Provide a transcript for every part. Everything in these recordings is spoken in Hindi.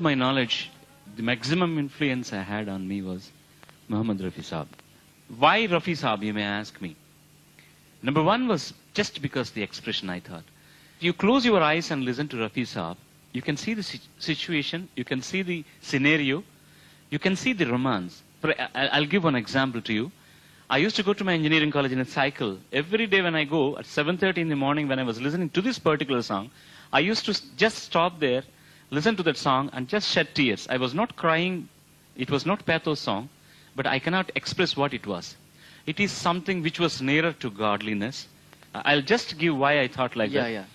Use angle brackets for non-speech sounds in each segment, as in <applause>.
my knowledge, the maximum influence I had on me was Muhammad Rafi Saab. Why Rafi Saab, you may ask me. Number one was just because the expression I thought. If you close your eyes and listen to Rafi Saab, you can see the situation, you can see the scenario, you can see the romance. I'll give one example to you. I used to go to my engineering college in a cycle. Every day when I go at 7.30 in the morning when I was listening to this particular song, I used to just stop there, listen to that song and just shed tears. I was not crying. It was not pathos song, but I cannot express what it was. It is something which was nearer to godliness. I'll just give why I thought like yeah, that. Yeah,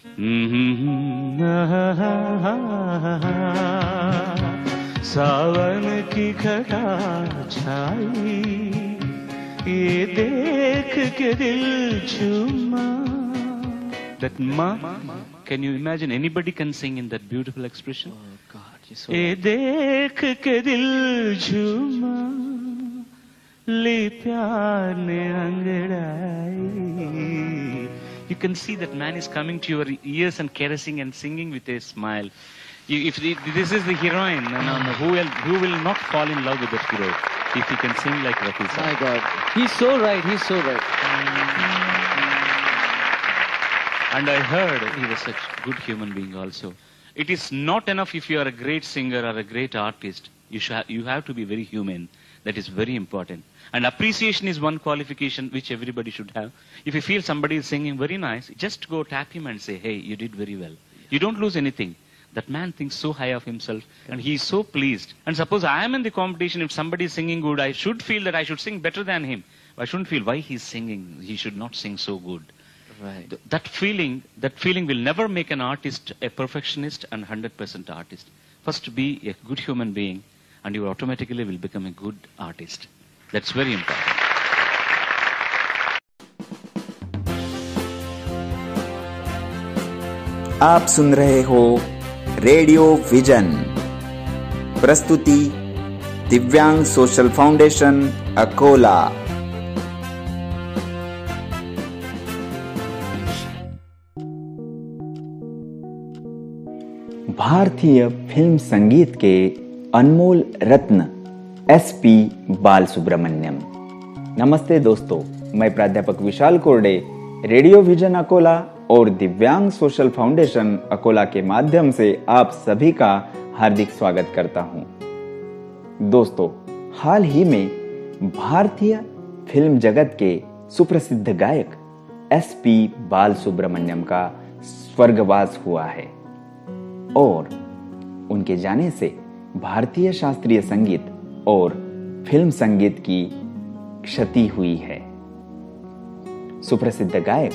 yeah. सावन की घटा छाई ये देख के दिल झूमा that ma can you imagine? Anybody can sing in that beautiful expression. Oh God, you saw. You can see that man is coming to your ears and caressing and singing with a smile. You, if, this is the heroine, no, no, no, who, will, who will not fall in love with that hero if he can sing like Rafi My God, he's so right. He's so right. And I heard he was such a good human being also. It is not enough if you are a great singer or a great artist. You you have to be very human. That is very important. And appreciation is one qualification which everybody should have. If you feel somebody is singing very nice, just go tap him and say, hey, you did very well. You don't lose anything. That man thinks so high of himself and he is so pleased. And suppose I am in the competition, if somebody is singing good, I should feel that I should sing better than him. I shouldn't feel why he's singing, he should not sing so good. Right. Th- that feeling, that feeling will never make an artist a perfectionist and 100% artist. First be a good human being and you automatically will become a good artist. That's very important. आप सुन रहे हो रेडियो विजन प्रस्तुति दिव्यांग सोशल फाउंडेशन अकोला भारतीय फ़िल्म संगीत के अनमोल रत्न, एस पी बाल सुब्रमण्यम नमस्ते दोस्तों, मैं प्राध्यापक विशाल कोरडे, रेडियो विजन अकोला और दिव्यांग सोशल फाउंडेशन अकोला के माध्यम से आप सभी का हार्दिक स्वागत करता हूँ। दोस्तों, हाल ही में भारतीय फ़िल्म जगत के सुप्रसिद्ध गायक, एस पी बाल सुब्रमण्यम का स्वर्गवास हुआ है। और उनके जाने से भारतीय शास्त्रीय संगीत और फ़िल्म संगीत की क्षति हुई है। सुप्रसिद्ध गायक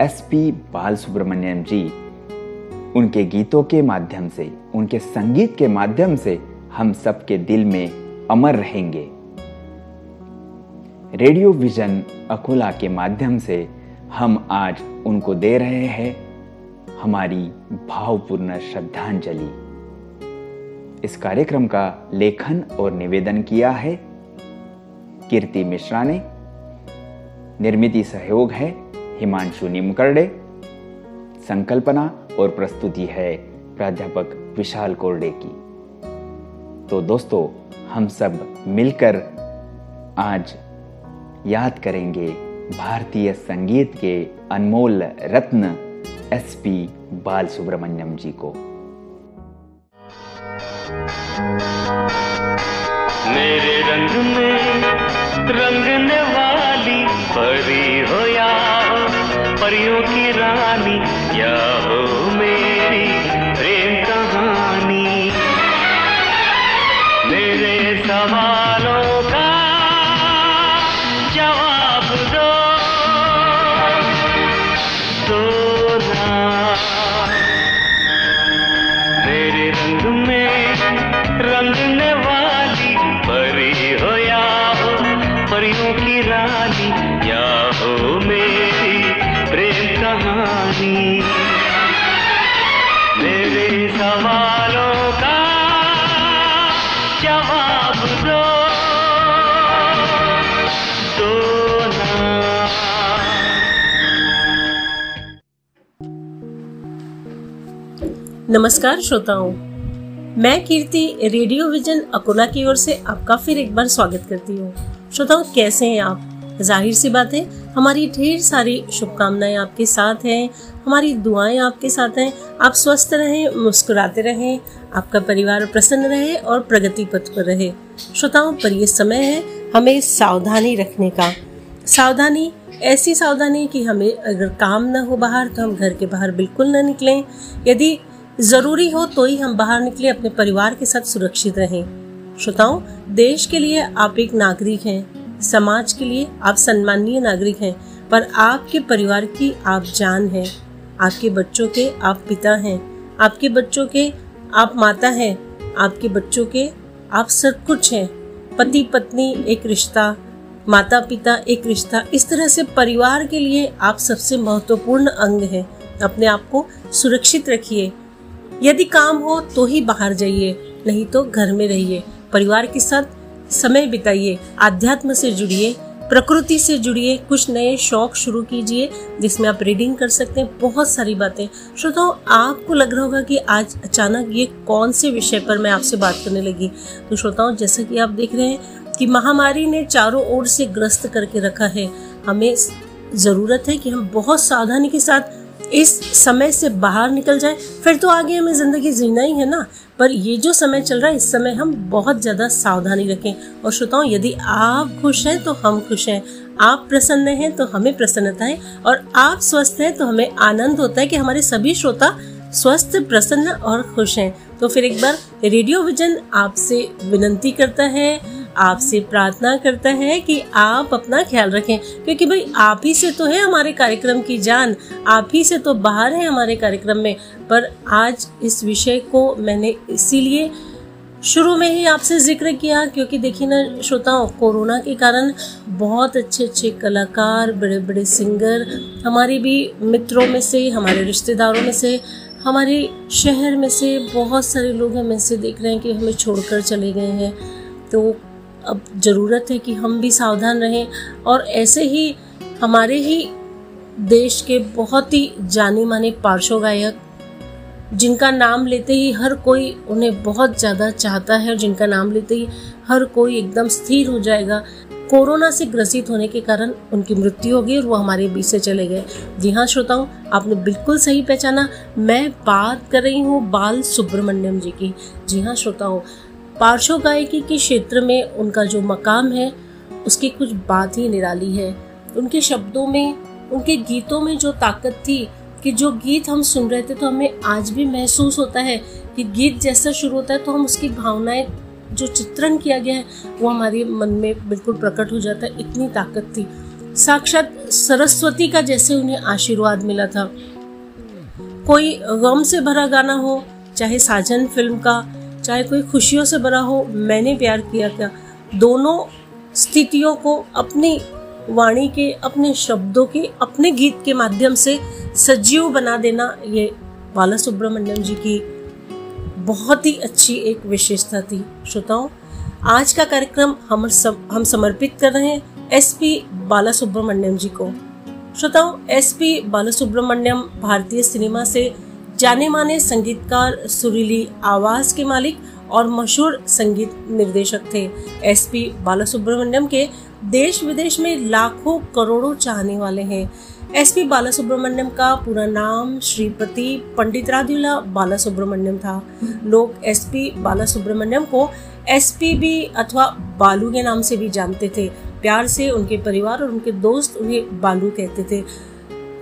एस पी बाल सुब्रमण्यम जी उनके गीतों के माध्यम से, उनके संगीत के माध्यम से हम सबके दिल में अमर रहेंगे। रेडियो विजन अकोला के माध्यम से हम आज उनको दे रहे हैं। हमारी भावपूर्ण श्रद्धांजलि। इस कार्यक्रम का लेखन और निवेदन किया है कीर्ति मिश्रा ने। निर्मित सहयोग है हिमांशु निमकरडे। संकल्पना और प्रस्तुति है प्राध्यापक विशाल कोरडे की। तो दोस्तों, हम सब मिलकर आज याद करेंगे भारतीय संगीत के अनमोल रत्न एस पी बाल सुब्रमण्यम जी को। मेरे रंग में रंगने वाली परी हो या परियों की रानी, या हो मेरी नमस्कार श्रोताओं, मैं कीर्ति, रेडियो विजन अकोला की ओर से आपका फिर एक बार स्वागत करती हूँ। श्रोताओं, कैसे हैं आप? ज़ाहिर सी बात है, हमारी ढेर सारी शुभकामनाएँ आपके साथ हैं, हमारी दुआएँ आपके साथ हैं। आप स्वस्थ रहें, मुस्कुराते रहें, आपका परिवार प्रसन्न रहे और प्रगति पथ पर रहे। श्रोताओं, पर ये समय है हमें सावधानी रखने का। सावधानी, ऐसी सावधानी कि हमें अगर काम न हो बाहर तो हम घर के बाहर बिल्कुल न निकलें। यदि ज़रूरी हो तो ही हम बाहर निकले, अपने परिवार के साथ सुरक्षित रहें। श्रोताओं, देश के लिए आप एक नागरिक हैं, समाज के लिए आप सम्माननीय नागरिक हैं, पर आपके परिवार की आप जान है। आपके बच्चों के आप पिता हैं, आपके बच्चों के आप माता हैं, आपके बच्चों के आप सब कुछ हैं। पति, पत्नी, एक रिश्ता, माता, पिता, एक रिश्ता, इस तरह से परिवार के लिए आप सबसे महत्वपूर्ण अंग हैं। अपने आप को सुरक्षित रखिए। यदि काम हो तो ही बाहर जाइए, नहीं तो घर में रहिए। परिवार के साथ समय बिताइए, आध्यात्म से जुड़िए, प्रकृति से जुड़िए, कुछ नए शौक शुरू कीजिए, जिसमें आप रीडिंग कर सकते हैं, बहुत सारी बातें। श्रोताओं, आपको लग रहा होगा कि आज अचानक ये कौन से विषय पर मैं आपसे बात करने लगी। तो श्रोताओं, जैसा कि आप देख रहे हैं कि महामारी ने चारों ओर से ग्रस्त करके रखा है। हमें ज़रूरत है कि हम बहुत सावधानी के साथ इस समय से बाहर निकल जाए। फिर तो आगे हमें ज़िंदगी जीना ही है ना। पर ये जो समय चल रहा है, इस समय हम बहुत ज़्यादा सावधानी रखें। और श्रोताओं, यदि आप खुश हैं तो हम खुश हैं। आप प्रसन्न हैं तो हमें प्रसन्नता है। और आप स्वस्थ हैं तो हमें आनंद होता है कि हमारे सभी श्रोता स्वस्थ, प्रसन्न और खुश हैं। तो फिर एक बार रेडियो विजन आपसे विनंती करता है, आपसे प्रार्थना करता है कि आप अपना ख्याल रखें, क्योंकि भाई आप ही से तो है हमारे कार्यक्रम की जान, आप ही से तो बाहर है हमारे कार्यक्रम में। पर आज इस विषय को मैंने इसीलिए शुरू में ही आपसे ज़िक्र किया, क्योंकि देखिए ना श्रोताओं, कोरोना के कारण बहुत अच्छे अच्छे कलाकार बड़े बड़े सिंगर, हमारे भी मित्रों में से, हमारे रिश्तेदारों में से हमारे शहर में से बहुत सारे लोग हमें से देख रहे हैं कि हमें छोड़कर चले गए हैं। तो अब ज़रूरत है कि हम भी सावधान रहें और ऐसे ही हमारे ही देश के बहुत ही जाने माने पार्श्व गायक जिनका नाम लेते ही हर कोई उन्हें बहुत ज़्यादा चाहता है और जिनका नाम लेते ही हर कोई एकदम स्थिर हो जाएगा कोरोना से ग्रसित होने के कारण उनकी मृत्यु हो गई और वो हमारे बीच से चले गए। जी हाँ श्रोताओं, आपने बिल्कुल सही पहचाना। मैं बात कर रही हूँ बाल सुब्रमण्यम जी की। जी हाँ श्रोताओं, पार्श्व गायकी के क्षेत्र में उनका जो मकाम है, उसकी कुछ बात ही निराली है। उनके शब्दों में, उनके गीतों में जो ताकत थी कि जो गीत हम सुन रहे थे तो हमें आज भी महसूस होता है कि गीत जैसा शुरू होता है तो हम उसकी भावनाएँ जो चित्रण किया गया है, वो हमारे मन में बिल्कुल प्रकट हो जाता है। इतनी ताकत थी। साक्षात सरस्वती का जैसे उन्हें आशीर्वाद मिला था। कोई गम से भरा गाना हो, चाहे साजन फ़िल्म का, चाहे कोई खुशियों से भरा हो, मैंने प्यार किया क्या? दोनों स्थितियों को अपनी वाणी के, अपने शब्दों के, अपने गीत के माध्यम से सजीव बना देना, ये बाला सुब्रमण्यम जी की बहुत ही अच्छी एक विशेषता थी। श्रोताओं, आज का कार्यक्रम हम सब हम समर्पित कर रहे हैं एसपी बाला सुब्रमण्यम जी को। श्रोताओं एसपी बाला सुब्रमण्यम भारतीय सिनेमा से जाने माने संगीतकार सुरीली आवाज़ के मालिक और मशहूर संगीत निर्देशक थे। एसपी बालासुब्रमण्यम के देश विदेश में लाखों करोड़ों चाहने वाले हैं। एसपी बालासुब्रमण्यम का पूरा नाम श्रीपति पंडित राधुला बालासुब्रमण्यम था। लोग एसपी बालासुब्रमण्यम को एसपीबी अथवा बालू के नाम से भी जानते थे। प्यार से उनके परिवार और उनके दोस्त उन्हें बालू कहते थे।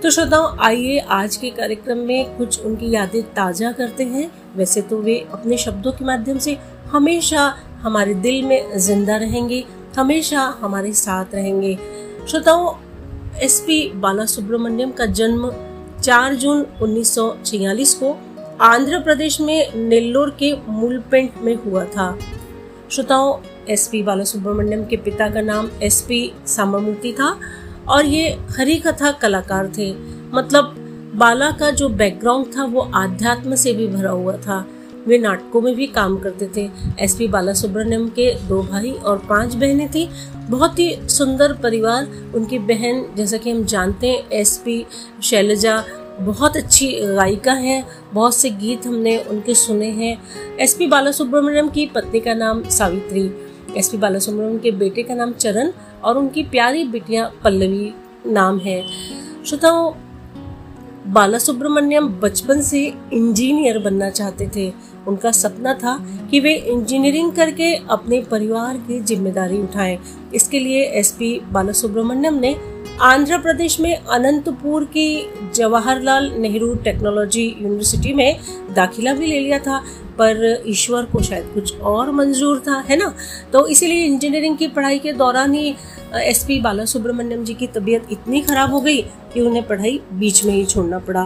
तो श्रोताओं, आइए आज के कार्यक्रम में कुछ उनकी यादें ताज़ा करते हैं। वैसे तो वे अपने शब्दों के माध्यम से हमेशा हमारे दिल में ज़िंदा रहेंगे, हमेशा हमारे साथ रहेंगे। श्रोताओं एस पी बाला सुब्रमण्यम का जन्म 4 जून 1946 को आंध्र प्रदेश में नेल्लोर के मूलपेंट में हुआ था। श्रोताओं एस पी बाला सुब्रमण्यम के पिता का नाम एस पी था और ये हरी कथा कलाकार थे। मतलब बाला का जो बैकग्राउंड था, वो आध्यात्म से भी भरा हुआ था। वे नाटकों में भी काम करते थे। एस पी बाला सुब्रमण्यम के दो भाई और पाँच बहनें थी। बहुत ही सुंदर परिवार। उनकी बहन, जैसा कि हम जानते हैं, एस पी शैलजा बहुत अच्छी गायिका हैं। बहुत से गीत हमने उनके सुने हैं। एस पी बाला सुब्रमण्यम की पत्नी का नाम सावित्री, एस पी बाला सुब्रमण्यम के बेटे का नाम चरण और उनकी प्यारी बिटिया पल्लवी नाम है। श्रोताओं बाला सुब्रमण्यम बचपन से इंजीनियर बनना चाहते थे। उनका सपना था कि वे इंजीनियरिंग करके अपने परिवार की ज़िम्मेदारी उठाएँ। इसके लिए एसपी बाला सुब्रमण्यम ने आंध्र प्रदेश में अनंतपुर की जवाहरलाल नेहरू टेक्नोलॉजी यूनिवर्सिटी में दाखिला भी ले लिया था, पर ईश्वर को शायद कुछ और मंजूर था, है ना? तो इसीलिए इंजीनियरिंग की पढ़ाई के दौरान ही एस पी बाला सुब्रमण्यम जी की तबीयत इतनी खराब हो गई कि उन्हें पढ़ाई बीच में ही छोड़ना पड़ा।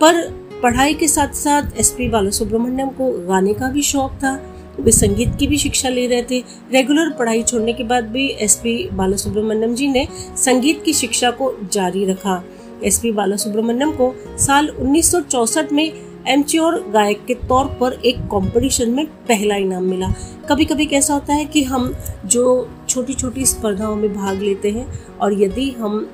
पर पढ़ाई के साथ साथ एस पी बाला सुब्रमण्यम को गाने का भी शौक था, वे संगीत की भी शिक्षा ले रहे थे। रेगुलर पढ़ाई छोड़ने के बाद भी एस पी बाला सुब्रमण्यम जी ने संगीत की शिक्षा को जारी रखा। एस पी बाला सुब्रमण्यम को साल 1964 में एमच्योर गायक के तौर पर एक कंपटीशन में पहला इनाम मिला। कभी कभी कैसा होता है कि हम जो छोटी छोटी स्पर्धाओं में भाग लेते हैं और यदि हम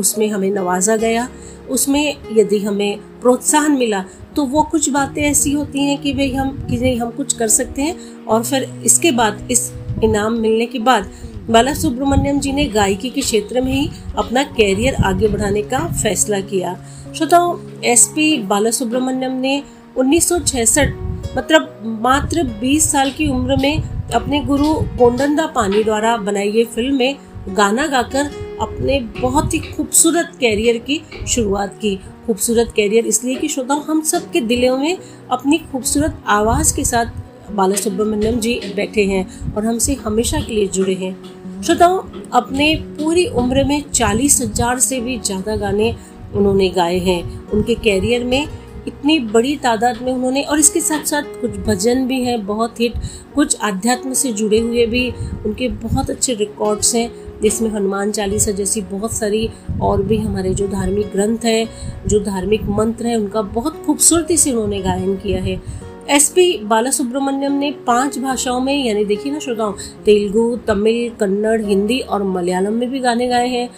उसमें हमें नवाजा गया, उसमें यदि हमें प्रोत्साहन मिला तो वो कुछ बातें ऐसी होती हैं कि भाई हम, कि नहीं हम कुछ कर सकते हैं। और फिर इसके बाद, इस इनाम मिलने के बाद, बाला सुब्रमण्यम जी ने गायकी के क्षेत्र में ही अपना कैरियर आगे बढ़ाने का फैसला किया। श्रोताओ एस पी बाला सुब्रमण्यम ने 1966 मतलब मात्र 20 साल की उम्र में अपने गुरु कोंडंदा पानी द्वारा बनाई गई फ़िल्म में गाना गाकर अपने बहुत ही खूबसूरत कैरियर की शुरुआत की। खूबसूरत कैरियर इसलिए कि श्रोताओं, हम सब के दिलों में अपनी खूबसूरत आवाज़ के साथ बाला सुब्रमण्यम जी बैठे हैं और हमसे हमेशा के लिए जुड़े हैं। श्रोताओं, अपने पूरी उम्र में चालीस हज़ार से भी ज़्यादा गाने उन्होंने गाए हैं। उनके कैरियर में इतनी बड़ी तादाद में उन्होंने, और इसके साथ साथ कुछ भजन भी हैं, बहुत हिट कुछ आध्यात्म से जुड़े हुए भी, उनके बहुत अच्छे रिकॉर्ड्स हैं। जिसमें हनुमान चालीसा जैसी बहुत सारी और भी हमारे जो धार्मिक ग्रंथ हैं, जो धार्मिक मंत्र हैं, उनका बहुत खूबसूरती से उन्होंने गायन किया है। एस पी बाला सुब्रमण्यम ने पाँच भाषाओं में, यानी देखिए ना श्रोताओं, तेलुगु, तमिल, कन्नड़, हिंदी और मलयालम में भी गाने गाए हैं।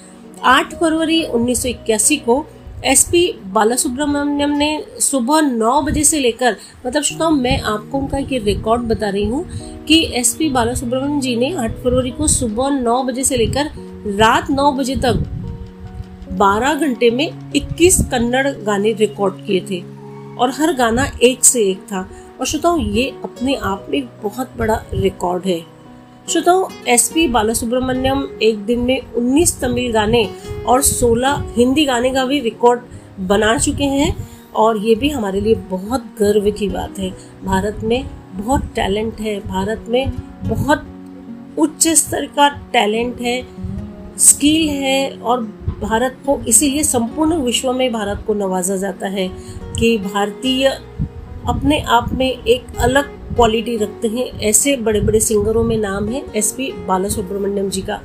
आठ फरवरी उन्नीस सौ इक्यासी को एसपी बाला सुब्रमण्यम ने सुबह नौ बजे से लेकर मतलब श्रोताओं मैं आपको उनका ये रिकॉर्ड बता रही हूँ कि एसपी बाला सुब्रमण्यम जी ने आठ फरवरी को सुबह नौ बजे से लेकर रात नौ बजे तक 12 घंटे में 21 कन्नड़ गाने रिकॉर्ड किए थे। और हर गाना एक से एक था। और श्रोताओं, ये अपने आप में बहुत बड़ा रिकॉर्ड है। श्रोताओं एस पी बालासुब्रमण्यम एक दिन में 19 तमिल गाने और 16 हिंदी गाने का भी रिकॉर्ड बना चुके हैं और ये भी हमारे लिए बहुत गर्व की बात है। भारत में बहुत टैलेंट है, भारत में बहुत उच्च स्तर का टैलेंट है स्किल है और भारत को इसीलिए संपूर्ण विश्व में भारत को नवाजा जाता है कि भारतीय अपने आप में एक अलग क्वालिटी रखते हैं। ऐसे बड़े बड़े सिंगरों में नाम है एस पी बाला सुब्रमण्यम जी का।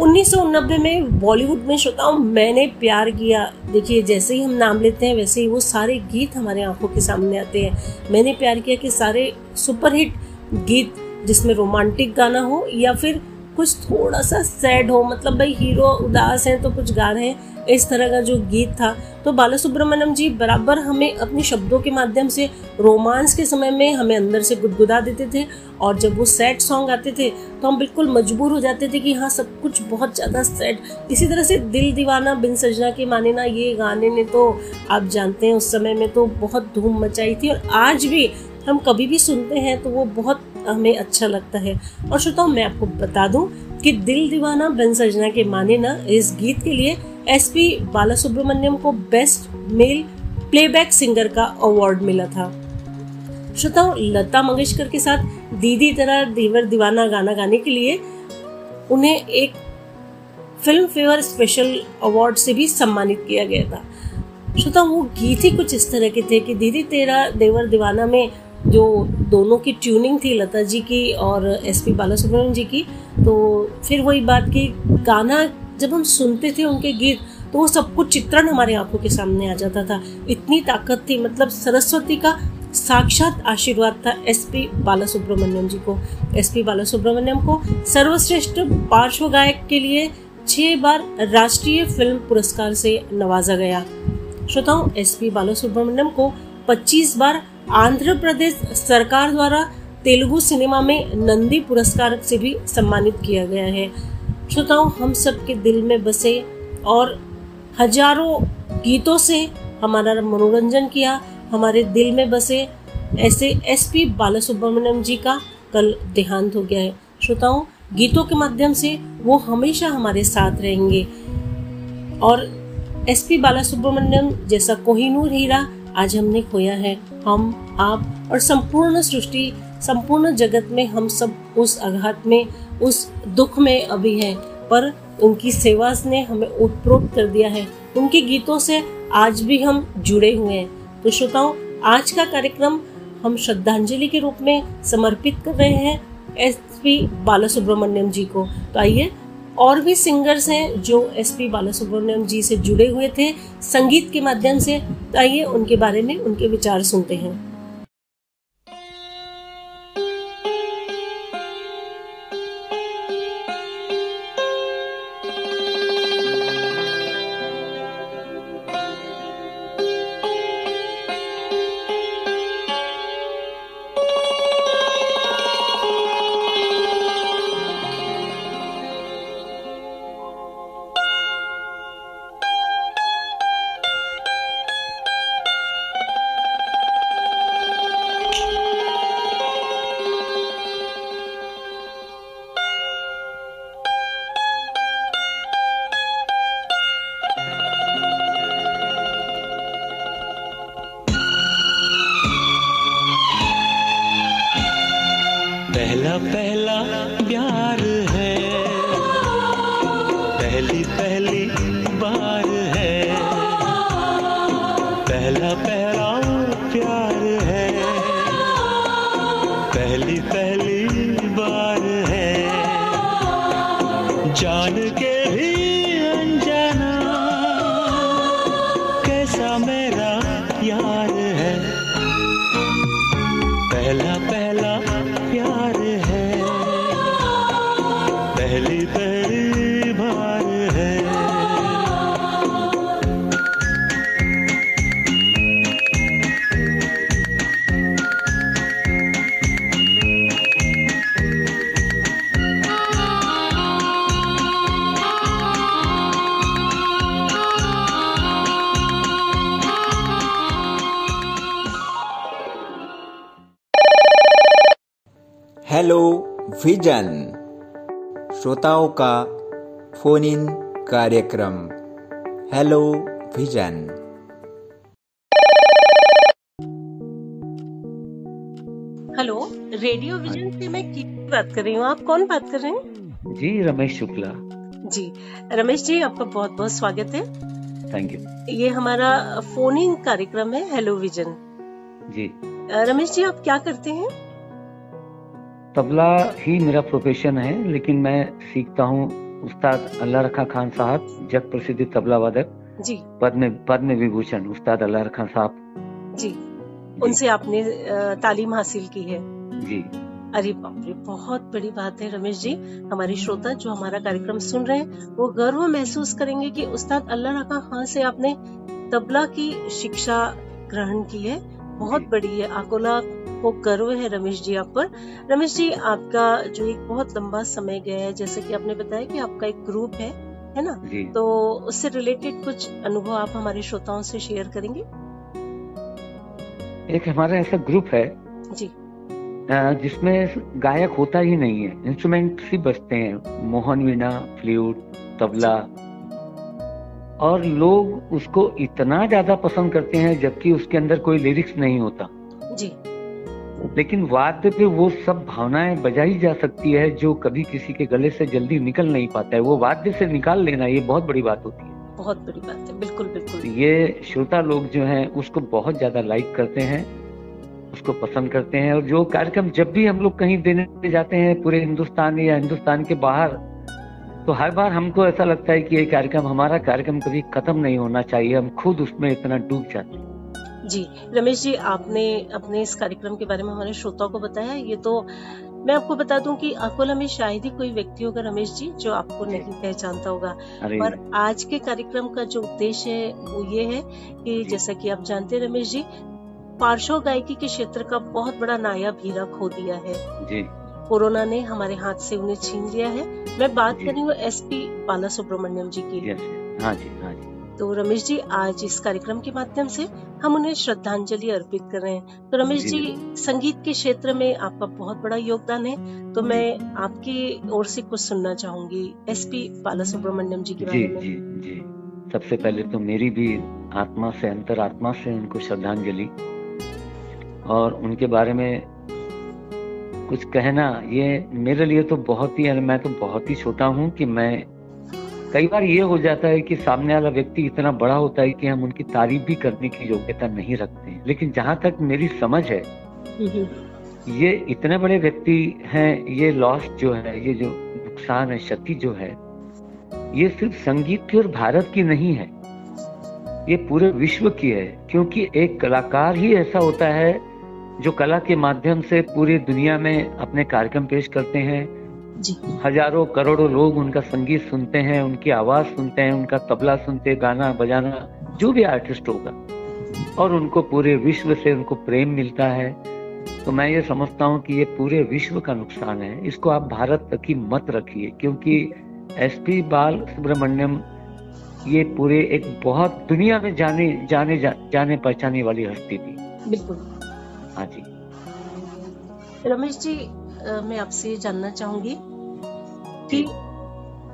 उन्नीस में बॉलीवुड में श्रोताओं, मैंने प्यार किया। देखिए, जैसे ही हम नाम लेते हैं, वैसे ही वो सारे गीत हमारे आँखों के सामने आते हैं। मैंने प्यार किया कि सारे सुपरहिट गीत, जिसमें रोमांटिक गाना हो या फिर कुछ थोड़ा सा सैड हो मतलब भाई हीरो उदास है तो कुछ गा रहे हैं। इस तरह का जो गीत था। तो बाला सुब्रमण्यम जी बराबर हमें अपने शब्दों के माध्यम से रोमांस के समय में हमें अंदर से गुदगुदा देते थे और जब वो सैड सॉन्ग आते थे तो हम बिल्कुल मजबूर हो जाते थे कि हाँ सब कुछ बहुत ज़्यादा सैड इसी तरह से दिल दीवाना बिन सजना के माने ना ये गाने ने तो आप जानते हैं उस समय में तो बहुत धूम मचाई थी और आज भी हम कभी भी सुनते हैं तो वो बहुत हमें अच्छा लगता है। और श्रोताओं, मैं आपको बता दूँ कि दिल दीवाना बिन सजना के माने ना, इस गीत के लिए एसपी बाला सुब्रमण्यम को बेस्ट मेल प्लेबैक सिंगर का अवार्ड मिला था। श्रोताओं, लता मंगेशकर के साथ दीदी तरह दीवर दीवाना गाना गाने के लिए उन्हें एक फ़िल्म फेयर स्पेशल अवार्ड से भी सम्मानित किया गया था। श्रोताओं, वो गीत ही कुछ इस तरह के थे कि दीदी तेरा देवर दीवाना में जो दोनों की ट्यूनिंग थी लता जी की और एस पी बाला जी की तो फिर वही बात की गाना जब हम सुनते थे उनके गीत तो वो सब कुछ चित्रण हमारे आँखों के सामने आ जाता था। इतनी ताकत थी मतलब सरस्वती का साक्षात आशीर्वाद था एस पी बाला जी को। एस पी बाला को सर्वश्रेष्ठ पार्श्व गायक के लिए छह बार राष्ट्रीय फ़िल्म पुरस्कार से नवाजा गया। श्रोताओं एस पी बालासुब्रमण्यम को 25 बार आंध्र प्रदेश सरकार द्वारा तेलुगु सिनेमा में नंदी पुरस्कार से भी सम्मानित किया गया है। श्रोताओं, हम सब के दिल में बसे और हज़ारों गीतों से हमारा मनोरंजन किया, हमारे दिल में बसे, ऐसे एस पी बालासुब्रमण्यम जी का कल देहांत हो गया है। श्रोताओं, गीतों के माध्यम से वो हमेशा हमारे साथ रहेंगे। और एस पी बालासुब्रमण्यम जैसा कोहिनूर हीरा आज हमने खोया है। हम, आप और संपूर्ण सृष्टि, संपूर्ण जगत में हम सब उस आघात में, उस दुख में अभी हैं। पर उनकी सेवा ने हमें उत्प्रोत कर दिया है। उनके गीतों से आज भी हम जुड़े हुए हैं। तो श्रोताओं, आज का कार्यक्रम हम श्रद्धांजलि के रूप में समर्पित कर रहे हैं एस पी बाला सुब्रमण्यम जी को। तो आइए और भी सिंगर्स हैं जो एस पी बालासुब्रमण्यम जी से जुड़े हुए थे, संगीत के माध्यम से। आइए उनके बारे में उनके विचार सुनते हैं। कैसा विजन श्रोताओं का फ़ोन इन कार्यक्रम hello vision. Hello radio vision से मैं की बात कर रही हूँ? आप कौन बात कर रहे हैं? जी रमेश शुक्ला। जी रमेश जी आपका बहुत बहुत स्वागत है। थैंक यू ये हमारा फ़ोन इन कार्यक्रम है हेलो विजन। जी। रमेश जी आप क्या करते हैं? तबला ही मेरा प्रोफेशन है लेकिन मैं सीखता हूँ उस्ताद अल्लाह रखा खान साहब जग प्रसिद्ध तबला वादक। जी। पद्म पद्म विभूषण उस्ताद अल्लाह रखा साहब। जी। उनसे आपने तालीम हासिल की है। जी। अरे बाप रे बहुत बड़ी बात है रमेश जी। हमारे श्रोता जो हमारा कार्यक्रम सुन रहे हैं वो गर्व महसूस करेंगे कि उस्ताद अल्लाह रखा खान से आपने तबला की शिक्षा ग्रहण की है। बहुत बड़ी है अकोला को गर्व है रमेश जी आप पर। रमेश जी आपका जो एक बहुत लंबा समय गया है जैसे कि आपने बताया कि आपका एक ग्रुप है है ना? तो उससे रिलेटेड कुछ अनुभव आप हमारे श्रोताओं से शेयर करेंगे? एक हमारा ऐसा ग्रुप है जी। जिसमें गायक होता ही नहीं है इंस्ट्रूमेंट ही बजते हैं मोहन वीणा फ्लूट तबला। और लोग उसको इतना ज़्यादा पसंद करते हैं जबकि उसके अंदर कोई लिरिक्स नहीं होता। जी। लेकिन वाद्य पे वो सब भावनाएँ बजाई जा सकती है जो कभी किसी के गले से जल्दी निकल नहीं पाता है। वो वाद्य से निकाल लेना ये बहुत बड़ी बात होती है। बहुत बड़ी बात है बिल्कुल बिल्कुल। ये श्रोता लोग जो हैं उसको बहुत ज़्यादा लाइक करते हैं उसको पसंद करते हैं। और जो कार्यक्रम जब भी हम लोग कहीं देने जाते हैं पूरे हिंदुस्तान या हिंदुस्तान के बाहर तो हर बार हमको ऐसा लगता है कि ये कार्यक्रम हमारा कार्यक्रम कभी खत्म नहीं होना चाहिए। हम खुद उसमें इतना डूब जाते हैं। जी रमेश जी आपने अपने इस कार्यक्रम के बारे में हमारे श्रोताओं को बताया ये तो मैं आपको बता दूँ कि अकोला में शायद ही कोई व्यक्ति होगा रमेश जी जो आपको नहीं पहचानता होगा। और आज के कार्यक्रम का जो उद्देश्य है वो ये है कि जैसा कि आप जानते हैं रमेश जी पार्श्व गायकी के क्षेत्र का बहुत बड़ा नायाब हीरा खो दिया है। जी। कोरोना ने हमारे हाथ से उन्हें छीन लिया है। मैं बात। कर रही हूँ एसपी बाला सुब्रमण्यम जी की। हाँ जी हाँ जी। तो रमेश जी आज इस कार्यक्रम के माध्यम से हम उन्हें श्रद्धांजलि अर्पित कर रहे हैं। तो रमेश जी, जी संगीत के क्षेत्र में आपका बहुत बड़ा योगदान है। तो मैं आपकी ओर से कुछ सुनना चाहूँगी एसपी बाला सुब्रमण्यम जी के बारे में। जी जी। सबसे पहले तो मेरी भी आत्मा से अंतर आत्मा से उनको श्रद्धांजलि। और उनके बारे में कुछ कहना ये मेरे लिए तो बहुत ही मैं तो बहुत ही छोटा हूँ कि मैं कई बार ये हो जाता है कि सामने वाला व्यक्ति इतना बड़ा होता है कि हम उनकी तारीफ़ भी करने की योग्यता नहीं रखते हैं। लेकिन जहाँ तक मेरी समझ है ये इतने बड़े व्यक्ति हैं ये लॉस जो है ये जो नुकसान है क्षति जो है ये सिर्फ़ संगीत की और भारत की नहीं है। ये पूरे विश्व की है क्योंकि एक कलाकार ही ऐसा होता है जो कला के माध्यम से पूरी दुनिया में अपने कार्यक्रम पेश करते हैं हज़ारों करोड़ों लोग उनका संगीत सुनते हैं उनकी आवाज़ सुनते हैं उनका तबला सुनते हैं गाना बजाना जो भी आर्टिस्ट होगा। और उनको पूरे विश्व से उनको प्रेम मिलता है। तो मैं ये समझता हूँ कि ये पूरे विश्व का नुकसान है। इसको आप भारत तक ही मत रखिए क्योंकि एस पी बाल सुब्रमण्यम ये पूरे एक बहुत दुनिया में जाने जाने जा, जाने पहचाने वाली हस्ती थी। बिल्कुल। हाँ जी। रमेश जी मैं आपसे ये जानना चाहूँगी कि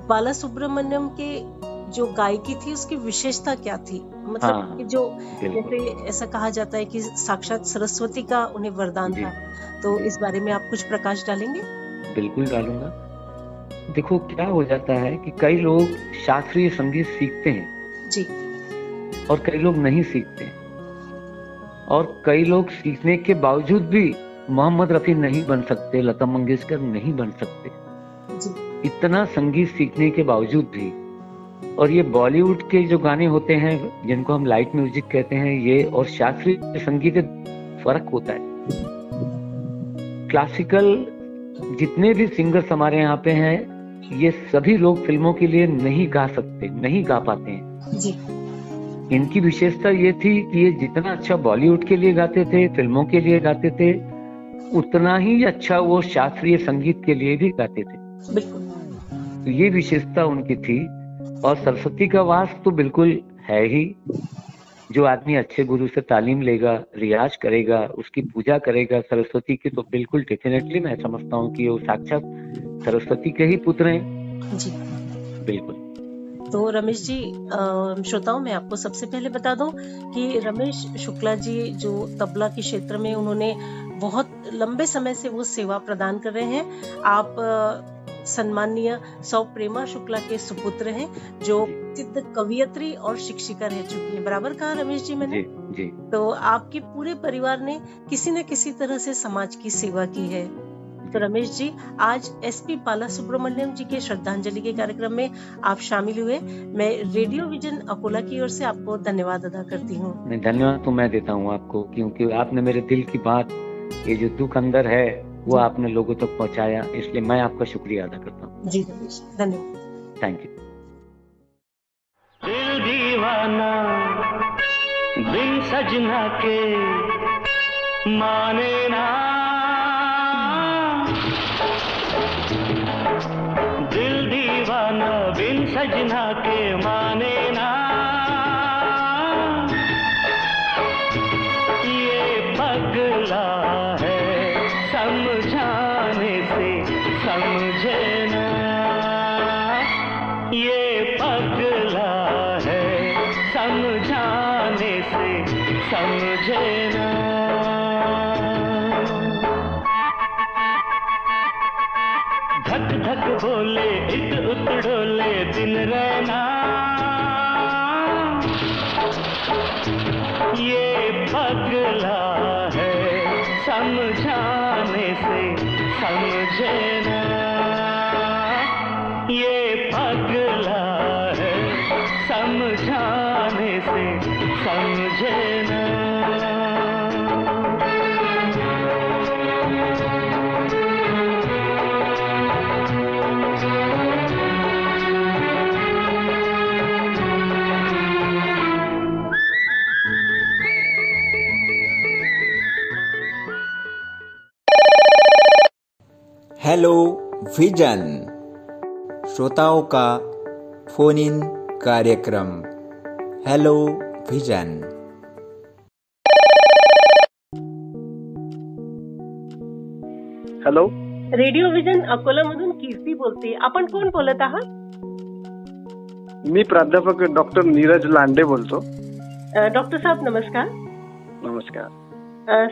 बाला सुब्रमण्यम के जो गायकी थी उसकी विशेषता क्या थी? मतलब हाँ, कि जो जैसे ऐसा कहा जाता है कि साक्षात सरस्वती का उन्हें वरदान था। तो इस बारे में आप कुछ प्रकाश डालेंगे? बिल्कुल डालूँगा। देखो क्या हो जाता है कि कई लोग शास्त्रीय संगीत सीखते हैं जी। और कई लोग नहीं सीखते। और कई लोग सीखने के बावजूद भी मोहम्मद रफी नहीं बन सकते लता मंगेशकर नहीं बन सकते। जी। इतना संगीत सीखने के बावजूद भी और ये बॉलीवुड के जो गाने होते हैं जिनको हम लाइट म्यूज़िक कहते हैं ये और शास्त्रीय संगीत फ़र्क होता है। क्लासिकल जितने भी सिंगर्स हमारे यहाँ पे हैं ये सभी लोग फ़िल्मों के लिए नहीं गा सकते नहीं गा पाते हैं। जी। इनकी विशेषता ये थी कि ये जितना अच्छा बॉलीवुड के लिए गाते थे फ़िल्मों के लिए गाते थे उतना ही अच्छा वो शास्त्रीय संगीत के लिए भी गाते थे। बिल्कुल। तो ये विशेषता उनकी थी और सरस्वती का वास तो बिल्कुल है ही। जो आदमी अच्छे गुरु से तालीम लेगा रियाज करेगा उसकी पूजा करेगा सरस्वती की तो बिल्कुल डेफिनेटली मैं समझता हूँ कि वो साक्षात सरस्वती के ही पुत्र हैं। जी। बिल्कुल। तो रमेश जी श्रोताओं मैं आपको सबसे पहले बता दूँ कि रमेश शुक्ला जी जो तबला के क्षेत्र में उन्होंने बहुत लंबे समय से वो सेवा प्रदान कर रहे हैं। आप सम्माननीय सौ प्रेमा शुक्ला के सुपुत्र हैं जो प्रसिद्ध कवियत्री और शिक्षिका रह चुकी हैं। बराबर कहा रमेश जी मैंने? जी जी। तो आपके पूरे परिवार ने किसी न किसी तरह से समाज की सेवा की है। तो रमेश जी आज एसपी बाला सुब्रमण्यम जी के श्रद्धांजलि के कार्यक्रम में आप शामिल हुए। मैं रेडियो विजन अकोला की ओर से आपको धन्यवाद अदा करती हूँ। धन्यवाद तो मैं देता हूँ आपको क्योंकि आपने मेरे दिल की बात ये जो दुख अंदर है वो आपने लोगों तक पहुँचाया इसलिए मैं आपका शुक्रिया अदा करता हूँ। जी धन्यवाद। थैंक यू दिल दीवाना बिन सजना के माने ना बोले इत उत डोले दिन रहना। ये पगला है समझाने से समझे हेलो विजन श्रोताओं का फ़ोन इन कार्यक्रम। Hello vision hello radio vision Akola मधून कीर्ती बोलते. आपण कोण बोलत आहात? मी प्राध्यापक डॉक्टर नीरज लांडे बोलतो. डॉक्टर साहेब नमस्कार. नमस्कार.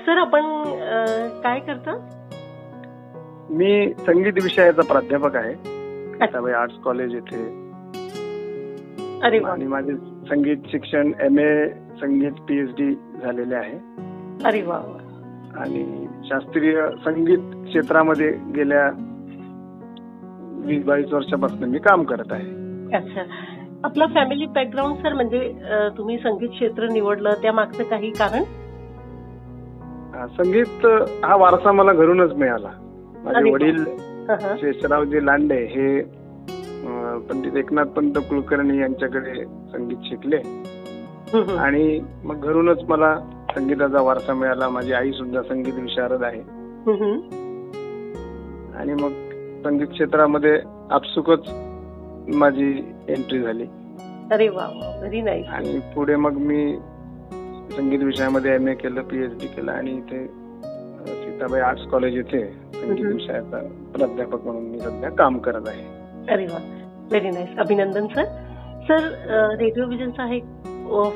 सर आपण काय करता? मी संगीत विषयाचा प्राध्यापक आहे. सीताबाई आर्ट्स कॉलेज येथे. आणि माझे संगीत शिक्षण एम ए संगीत पीएचडी झालेले आहे. अरे वा. आणि शास्त्रीय संगीत क्षेत्रामध्ये गेल्या वीस बावीस वर्षापासून मी काम करत आहे. अच्छा. आपला फॅमिली बॅकग्राऊंड सर म्हणजे तुम्ही संगीत क्षेत्र निवडलं त्या मागचं काही कारण? संगीत हा वारसा मला घरूनच मिळाला. माझे. वडील. शेषरावजी लांडे हे पंडित एकनाथ पंत कुलकर्णी यांच्याकडे संगीत शिकले. आणि मग घरूनच मला संगीताचा वारसा मिळाला माझी आई सुद्धा संगीत विशारद आहे. आणि मग संगीत क्षेत्रामध्ये आपसुकच माझी एंट्री झाली अरे वा व्हेरी नाईस आणि पुढे मग मी संगीत विषयामध्ये एम ए केलं पीएचडी केलं आणि इथे सीताबाई आर्ट्स कॉलेज येथे संगीत हम्म. विषयाचा प्राध्यापक म्हणून मी सध्या काम करत आहे. अरे वा. व्हेरी नाईस अभिनंदन सर सर रेडिओ विजनचा हा एक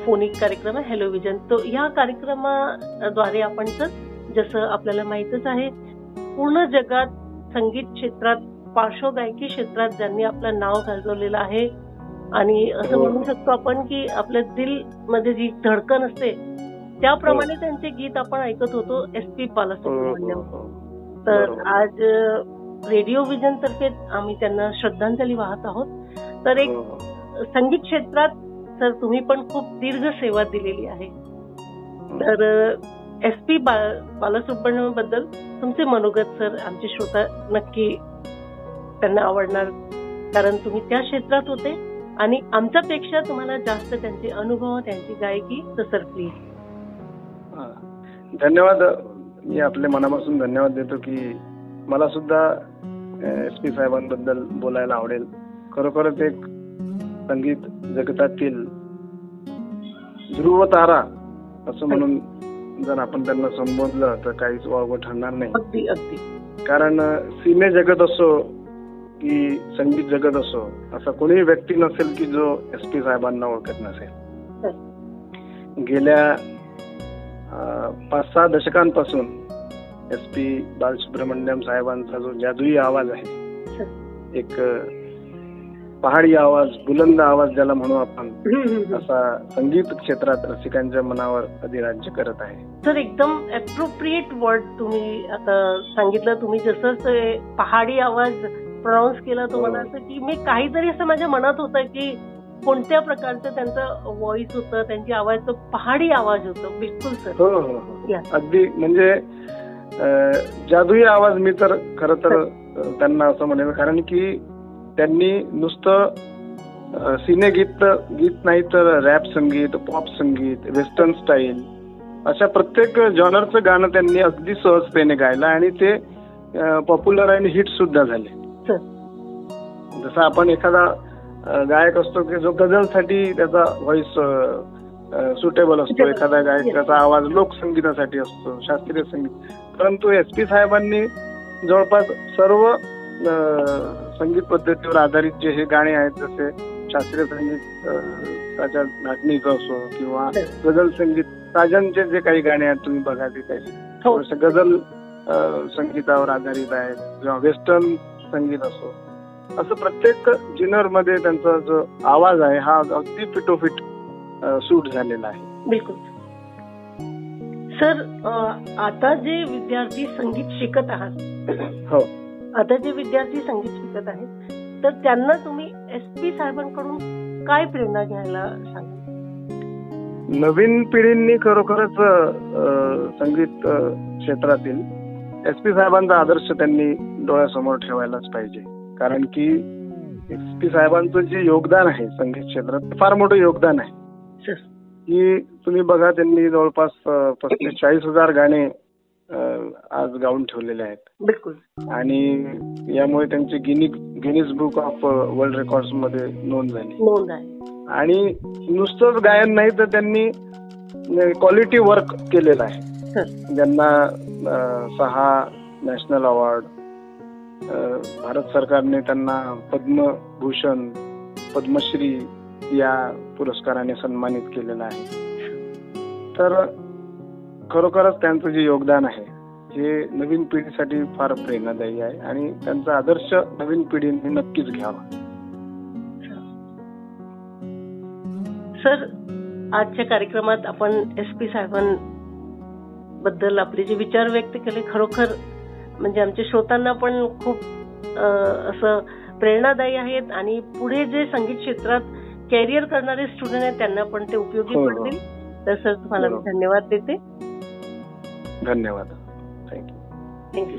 फोनिक कार्यक्रम आहे हॅलो विजन तो या कार्यक्रमाद्वारे आपण सर जसं आपल्याला माहीतच आहे पूर्ण जगात संगीत क्षेत्रात पार्श्वगायकी क्षेत्रात ज्यांनी आपलं नाव गाजवलेलं आहे आणि असं हो. म्हणू शकतो आपण की आपल्या दिलमध्ये जी धडकन असते त्याप्रमाणे त्यांचे गीत आपण ऐकत होतो एस पी हो, हो, हो. तर. आज रेडिओ विजन तर्फे आम्ही त्यांना श्रद्धांजली वाहत आहोत तर एक हो, हो. संगीत क्षेत्रात सर तुम्ही पण खूप दीर्घ सेवा दिलेली आहे तर एस पी बालसुब्रमण्यमबद्दल तुमचे मनोगत सर आमचे श्रोता नक्की त्यांना आवडणार कारण तुम्ही त्या क्षेत्रात होते आणि आमच्यापेक्षा तुम्हाला जास्त त्यांचे अनुभव त्यांची गायकी तर सर प्लीज हा. धन्यवाद. मी आपले मनापासून धन्यवाद देतो की मला सुद्धा एस पी साहेबांबद्दल बोलायला आवडेल. खरोखरच एक संगीत जगतातील ध्रुव तारा असं म्हणून जर आपण त्यांना संबोधलं तर काहीच वावगं ठरणार नाही. अगदी अगदी. कारण सिने जगत असो की संगीत जगत असो असा कोणीही व्यक्ती नसेल की जो एस पी साहेबांना ओळखत नसेल. गेल्या पाच सहा दशकांपासून एस पी बालसुब्रमण्यम साहेबांचा जो जादुई आवाज आहे एक पहाडी आवाज बुलंद आवाज ज्याला म्हणू आपण. असा संगीत क्षेत्रात रसिकांच्या मनावर अधिराज्य करत आहे सर एकदम अप्रोप्रिएट वर्ड तुम्ही आता सांगितलं तुम्ही जसं पहाडी आवाज प्रोनाऊन्स केला तो हो. असं की मी काहीतरी असं माझ्या मनात होतं की कोणत्या प्रकारचं त्यांचं व्हॉइस होतं त्यांची आवाज तो पहाडी आवाज होतो बिलकुल सर. हो हो हो. अगदी म्हणजे जादुई आवाज मी तर खर तर त्यांना असं म्हणेन. कारण की त्यांनी नुसतं सिने गीत गीत नाही तर रॅप संगीत पॉप संगीत वेस्टर्न स्टाईल अशा प्रत्येक जॉनरचं गाणं त्यांनी अगदी सहजतेने गायलं आणि ते पॉप्युलर आणि हिट सुद्धा झाले. जसं आपण एखादा गायक असतो की जो गझलसाठी त्याचा व्हॉइस सुटेबल असतो एखादा गायकाचा आवाज लोकसंगीतासाठी असतो शास्त्रीय संगीत. परंतु एस पी साहेबांनी जवळपास सर्व संगीत पद्धतीवर आधारित जे हे गाणे आहेत जसे शास्त्रीय संगीत त्याच्या नाटणीचं असो किंवा गझल संगीत साजनचे जे काही गाणे आहेत तुम्ही बघा ते काही. हो. गझल संगीतावर आधारित आहेत किंवा वेस्टर्न संगीत असो. असं प्रत्येक जिनरमध्ये त्यांचा जो आवाज आहे हा अगदी फिटोफिट सूट झालेला आहे. बिलकुल. सर आता जे विद्यार्थी संगीत शिकत आहात हो. आता जे विद्यार्थी संगीत शिकत आहेत तर त्यांना तुम्ही एस पी साहेबांकडून काय प्रेरणा घ्यायला सांगा नवीन पिढींनी खरोखरच संगीत क्षेत्रातील एस पी साहेबांचा आदर्श त्यांनी डोळ्यासमोर ठेवायलाच पाहिजे. कारण की एस पी साहेबांचं जे योगदान आहे संगीत क्षेत्रात फार मोठं योगदान आहे. की तुम्ही बघा त्यांनी जवळपास पस्तीस चाळीस हजार गाणे आज गाऊन ठेवलेले आहेत. बिलकुल. आणि यामुळे त्यांची गिनी गिनीज बुक ऑफ वर्ल्ड रेकॉर्ड्समध्ये नोंद झाली. आणि नुसतंच गायन नाही तर त्यांनी क्वालिटी वर्क केलेलं आहे. ज्यांना सहा नॅशनल अवॉर्ड भारत सरकारने त्यांना पद्मभूषण पद्मश्री या पुरस्काराने सन्मानित केलेलं आहे. तर खरोखरच त्यांचं जे योगदान आहे हे नवीन पिढीसाठी फार प्रेरणादायी आहे आणि त्यांचा आदर्श नवीन पिढीने नक्कीच घ्यावा. सर आजच्या कार्यक्रमात आपण एस पी साहेबांबद्दल आपले जे विचार व्यक्त केले खरोखर म्हणजे आमच्या श्रोतांना पण खूप असं प्रेरणादायी आहेत आणि पुढे जे संगीत क्षेत्रात कॅरियर करणारे स्टुडंट आहेत त्यांना पण ते उपयोगी हो, हो. पडतील. तर सर तुम्हाला मी. धन्यवाद देते. धन्यवाद. थँक्यू थँक्यू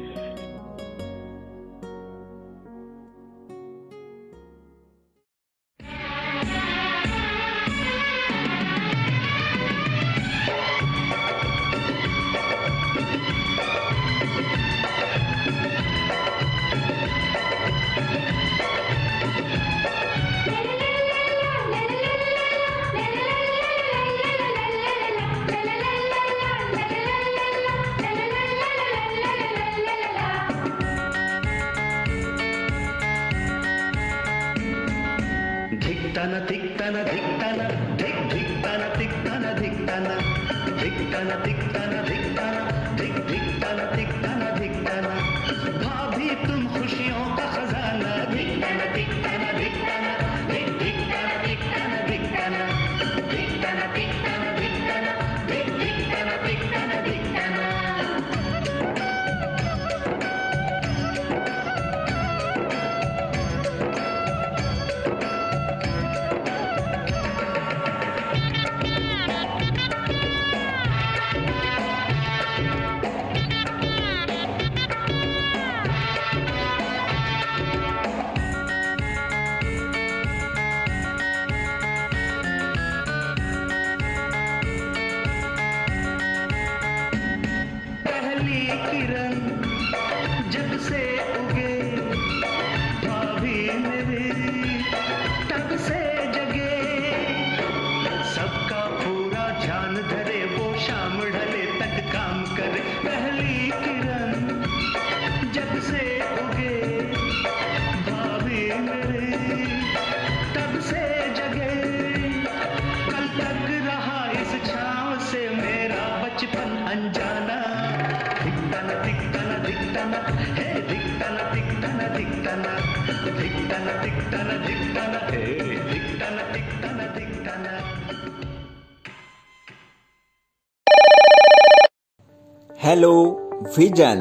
विजन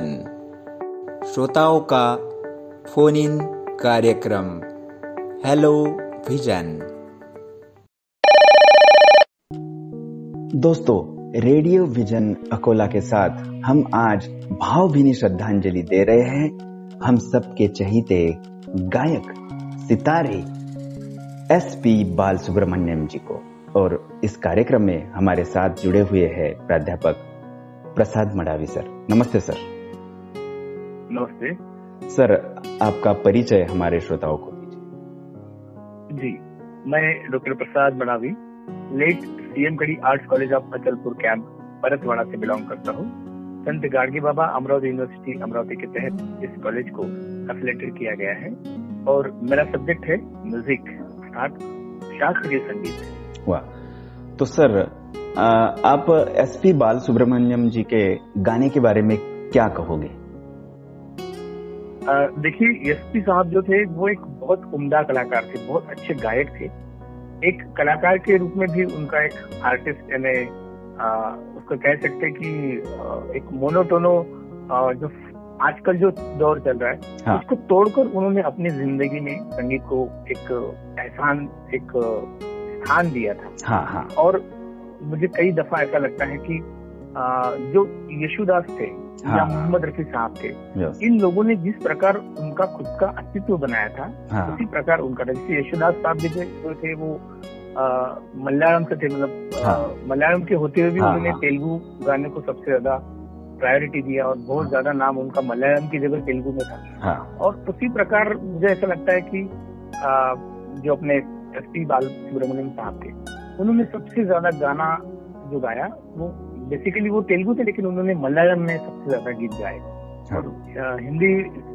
श्रोताओं का फ़ोन इन कार्यक्रम। Hello, vision. दोस्तों, रेडियो विजन अकोला के साथ हम आज भावभीनी श्रद्धांजलि दे रहे हैं। हम सबके चहीते गायक, सितारे एस पी बाल सुब्रमण्यम जी को। और इस कार्यक्रम में हमारे साथ जुड़े हुए हैं प्राध्यापक प्रसाद मडावी सर। नमस्ते सर। नमस्ते। सर आपका परिचय हमारे श्रोताओं को दीजिए। जी मैं doctor Prasad Manavi late CM Kadi arts college of Achalpur camp Bharatwada से बिलोंग करता हूँ। संत गाड़गी बाबा अमरावती यूनिवर्सिटी अमरावती के तहत इस कॉलेज को एफिलेटेड किया गया है और मेरा सब्जेक्ट है म्यूज़िक अर्थात शास्त्रीय संगीत। वाह। तो सर आप एस पी बाल सुब्रमण्यम जी के गाने के बारे में क्या कहोगे? देखिए एसपी साहब जो थे वो एक बहुत उम्दा कलाकार थे बहुत अच्छे गायक थे। एक कलाकार के रूप में भी उनका एक आर्टिस्ट यानी उसको कह सकते कि एक मोनोटोनो जो आजकल जो दौर चल रहा है हाँ। उसको तोड़कर उन्होंने अपनी ज़िंदगी में संगीत को एक एहसान एक स्थान दिया था। हाँ हाँ। और मुझे कई दफ़ा ऐसा लगता है कि आ, जो यशुदास थे हाँ, या। मोहम्मद रफी साहब थे इन लोगों ने जिस प्रकार उनका खुद का अस्तित्व बनाया था हाँ उसी प्रकार उनका था जैसे यशुदास साहब जो थे वो मलयालम से थे मतलब हाँ। मलयालम के होते हुए भी हाँ, उन्होंने हाँ। तेलुगु गाने को सबसे ज़्यादा प्रायोरिटी दिया और बहुत ज़्यादा नाम उनका मलयालम की जगह तेलुगु में था हाँ और उसी प्रकार मुझे ऐसा लगता है कि आ, जो अपने एस पी बाल सुब्रमण्यम साहब थे उन्होंने सबसे ज़्यादा गाना जो गाया वो बेसिकली वो तेलुगु थे लेकिन उन्होंने मलयालम में सबसे ज़्यादा गीत गाए। हाँ। और हिंदी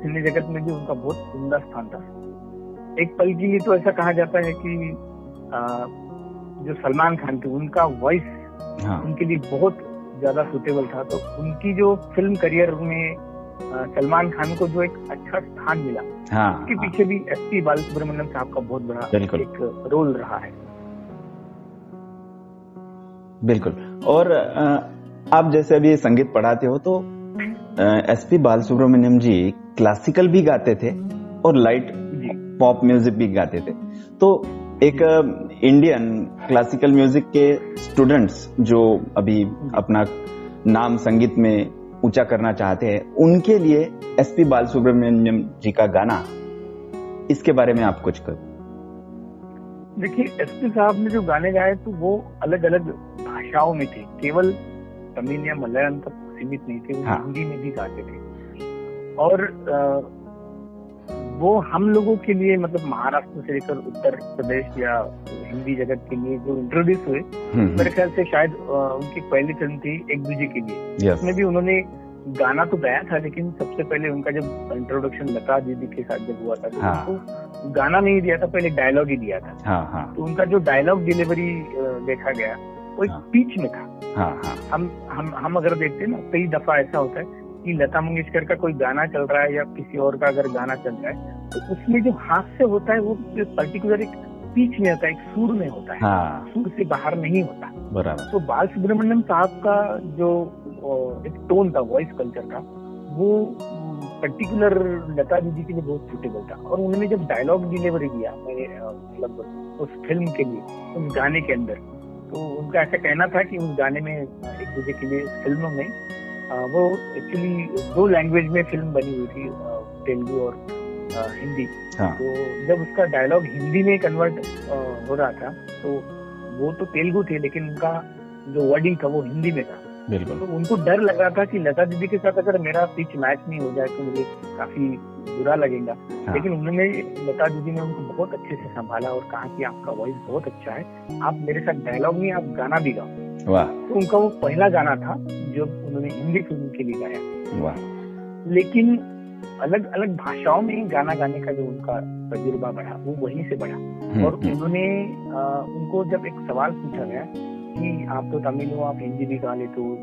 सिने जगत में भी उनका बहुत उमदा स्थान था। एक पल के लिए तो ऐसा कहा जाता है कि आ, जो सलमान खान थे उनका वॉइस हाँ। उनके लिए बहुत ज़्यादा सुटेबल था। तो उनकी जो फ़िल्म करियर में आ, सलमान खान को जो एक अच्छा स्थान मिला हाँ इसके पीछे भी एस पी बालसुब्रमण्यम साहब का बहुत बड़ा एक रोल रहा है। बिल्कुल। और आप जैसे अभी संगीत पढ़ाते हो तो एस पी बाल सुब्रमण्यम जी क्लासिकल भी गाते थे और लाइट पॉप म्यूज़िक भी गाते थे। तो एक इंडियन क्लासिकल म्यूज़िक के स्टूडेंट्स जो अभी अपना नाम संगीत में ऊँचा करना चाहते हैं, उनके लिए एस पी बाल सुब्रमण्यम जी का गाना, इसके बारे में आप कुछ करो। देखिए एस पी साहब ने जो गाने गाए तो वो अलग अलग भाषाओं में थे। केवल तमिल या मलयालम तक सीमित नहीं थे वो हाँ। हिंदी में भी गाते थे। और अ, वो हम लोगों के लिए मतलब महाराष्ट्र से लेकर उत्तर प्रदेश या हिंदी जगत के लिए जो इंट्रोड्यूस हुए हम्म, मेरे ख्याल से शायद अ, उनकी पहली फ़िल्म थी एक दूजे के लिए। उसमें भी उन्होंने गाना तो गाया था लेकिन सबसे पहले उनका जब इंट्रोडक्शन लता दीदी के साथ जब हुआ था तो हाँ। उनको गाना नहीं दिया था पहले डायलॉग ही दिया था। हाँ हाँ। तो उनका जो डायलॉग डिलीवरी देखा गया वो एक हाँ। पिच में था। हाँ हाँ। हम हम हम अगर देखते हैं ना कई दफ़ा ऐसा होता है कि लता मंगेशकर का कोई गाना चल रहा है या किसी और का अगर गाना चल रहा है तो उसमें जो हास्य होता है वो पर्टिकुलर एक पिच में होता है एक सुर में होता है। हाँ। सुर से बाहर नहीं होता। बराबर। तो बाल सुब्रमण्यम साहब का जो एक टोन था वॉइस कल्चर का वो पर्टिकुलर लता दीदी के लिए बहुत सुटेबल था। और उन्होंने जब डायलॉग डिलीवरी दिया मेरे मतलब उस फ़िल्म के लिए उस गाने के अंदर तो उनका ऐसा कहना था कि उस गाने में एक दूसरे के लिए फ़िल्म में वो एक्चुअली दो लैंग्वेज में फ़िल्म बनी हुई थी तेलुगु और हिंदी। हाँ। तो जब उसका डायलॉग हिंदी में कन्वर्ट हो रहा था तो वो तो तेलुगु थे लेकिन उनका जो वर्डिंग था वो हिंदी में था। बिल्कुल। तो उनको डर लग रहा था कि लता दीदी के साथ अगर मेरा पिच मैच नहीं हो जाए तो मुझे काफ़ी बुरा लगेगा। हाँ। लेकिन उन्होंने लता दीदी ने उनको बहुत अच्छे से संभाला और कहा कि आपका वॉइस बहुत अच्छा है। आप मेरे साथ डायलॉग नहीं आप गाना भी गाओ। वाह। तो उनका वो पहला गाना था जो उन्होंने हिंदी फ़िल्म के लिए गाया। वाह। लेकिन अलग अलग भाषाओं में गाना गाने का जो उनका तजुर्बा बढ़ा वो वहीं से बढ़ा। हम्म, और हम्म, उन्होंने उनको जब एक सवाल पूछा गया कि आप तो तमिल हो आप हिंदी भी गा लेते हो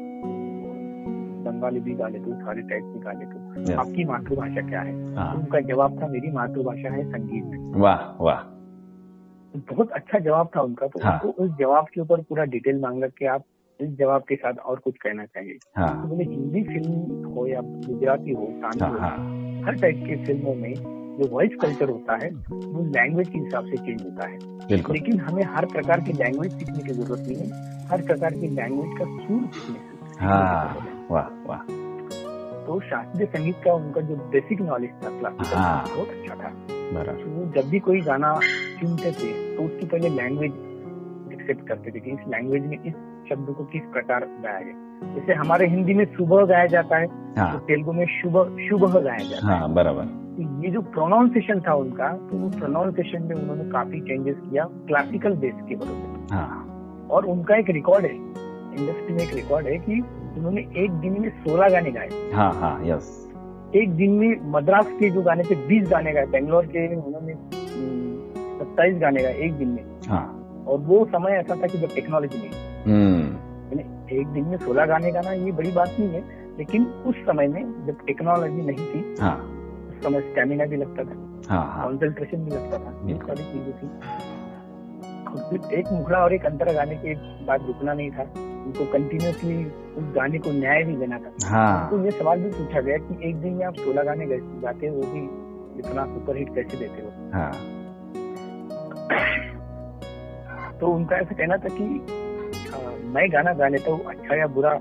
बंगाली भी गा लेते हो सारे टाइप भी गा लेते हो। आपकी मातृभाषा क्या है? हाँ, उनका जवाब था मेरी मातृभाषा है संगीत वाह वाह। बहुत अच्छा जवाब था उनका तो हाँ। उनको उस जवाब के ऊपर पूरा डिटेल मांगा कि आप इस जवाब के साथ और कुछ कहना चाहिए हाँ। तो हिंदी फ़िल्म हो या गुजराती हो हाँ हो हाँ। हर टाइप की फ़िल्मों में जो वॉइस कल्चर होता है वो लैंग्वेज के हिसाब से चेंज होता है। लेकिन हमें हर प्रकार की लैंग्वेज सीखने की ज़रूरत नहीं है। हर प्रकार की लैंग्वेज का सुर सीखने की ज़रूरत। वाह वाह। तो शास्त्रीय संगीत का उनका जो बेसिक नॉलेज था क्लासिकल हाँ। बहुत अच्छा था। तो वो जब भी कोई गाना सुनते थे तो उसकी पहले लैंग्वेज एक्सेप्ट करते थे कि इस लैंग्वेज में इस शब्द को किस प्रकार गाया गया जैसे हमारे हिंदी में सुबह गाया जाता है हाँ. तो हाँ। तेलुगु में शुभ शुभ गाया जाता हाँ, है बराबर। तो ये जो प्रोनाउंसिएशन था उनका तो वो प्रोनाउंसिएशन में उन्होंने काफ़ी चेंजेस किया क्लासिकल बेस के भरोसे हाँ। और उनका एक रिकॉर्ड है इंडस्ट्री में एक रिकॉर्ड है कि उन्होंने एक दिन में सोलह गाने गाए। हाँ हाँ यस एक दिन में मद्रास के जो गाने थे बीस गाने गाए बेंगलोर के उन्होंने सत्ताईस गाने गाए एक दिन में। हाँ। और वो समय ऐसा था कि जब टेक्नोलॉजी नहीं हम्म। एक दिन में सोलह गाने गाना ये बड़ी बात नहीं है लेकिन उस समय में जब टेक्नोलॉजी नहीं थी हाँ। उस समय स्टेमिना भी लगता था हाँ हाँ। कॉन्सेंट्रेशन भी लगता था ये सारी चीज़ें थी। एक मुखड़ा और एक अंतरा गाने के बाद रुकना नहीं था उनको कंटिन्यूसली उस गाने को न्याय भी देना था। हाँ। तो ये सवाल भी पूछा गया कि एक दिन में आप सोलह गाने गाते हो भी इतना सुपरहिट कैसे देते हो? हाँ। तो उनका ऐसा कहना था कि मैं गाना गा लेता हूँ अच्छा या बुरा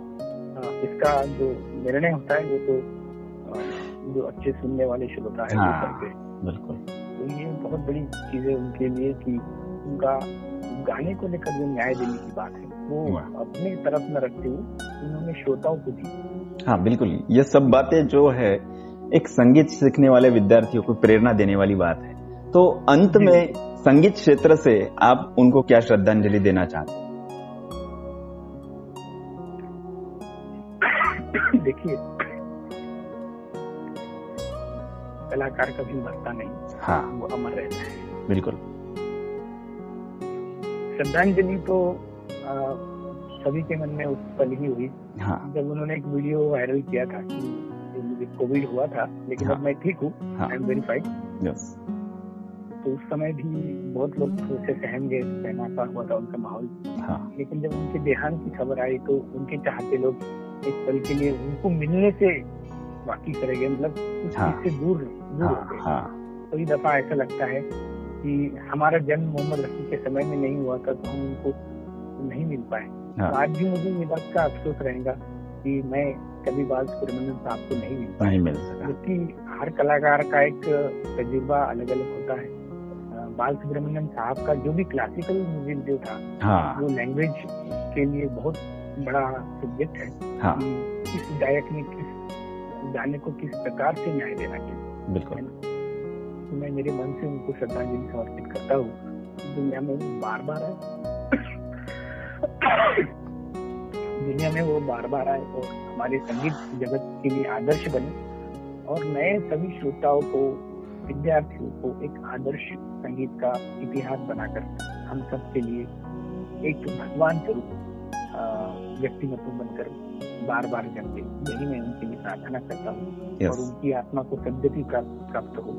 इसका जो निर्णय होता है वो तो जो अच्छे सुनने वाले श्रोता है हाँ। बिल्कुल। तो ये बहुत बड़ी चीज़ है उनके लिए कि उनका गाने को लेकर जो न्याय देने की बात है वो अपने तरफ़ न रखते हुए उन्होंने श्रोताओं को दी। हाँ बिल्कुल। ये सब बातें जो है एक संगीत सीखने वाले विद्यार्थियों को प्रेरणा देने वाली बात है। तो अंत में संगीत क्षेत्र से आप उनको क्या श्रद्धांजलि देना चाहते हैं? <laughs> देखिए। कलाकार कभी मरता नहीं। हाँ। वो अमर रहता है। बिल्कुल। श्रद्धांजलि तो आ, सभी के मन में उस पल ही हुई। हाँ। जब उन्होंने एक वीडियो वायरल किया था कि मुझे कोविड हुआ था लेकिन हाँ। अब मैं ठीक हूँ। हाँ। आई एम वेरीफाइड तो उस समय भी बहुत लोग उसे सहम गए सहमा हुआ था उनका माहौल। हाँ। लेकिन जब उनके देहांत की खबर आई तो उनके चाहते लोग एक पल के लिए उनको मिलने से रह गए मतलब उस हाँ। से दूर दूर हाँ गए। हाँ। कई दफ़ा ऐसा लगता है कि हमारा जन्म मोहम्मद रफी के समय में नहीं हुआ था तो हम उनको नहीं मिल पाए। हाँ। तो आज भी मुझे ये बात का अफसोस रहेगा कि मैं कभी बाल सुब्रमण्यम साहब को नहीं मिल पाया। नहीं मिल सका। क्योंकि हर कलाकार का एक तजुर्बा अलग अलग होता है। बाल सुब्रमण्यम साहब का जो भी क्लासिकल म्यूज़िक जो था हाँ। वो लैंग्वेज के लिए बहुत बड़ा सब्जेक्ट है। हाँ। कि किस गायक ने किस गाने को किस प्रकार से न्याय देना चाहिए? बिल्कुल। मैं मेरे मन से उनको श्रद्धांजलि समर्पित करता हूँ। दुनिया में वो बार बार आए। दुनिया में वो बार बार आए और हमारे संगीत जगत के लिए आदर्श बने और नए सभी श्रोताओं को विद्यार्थियों को एक आदर्श संगीत का इतिहास बनाकर हम सब के लिए एक भगवान स्वरूप अ, व्यक्तिमत्व बनकर बार बार जन्मे यही मैं उनके लिए प्रार्थना करता हूँ। Yes. और उनकी आत्मा को सदगति प्राप्त हो।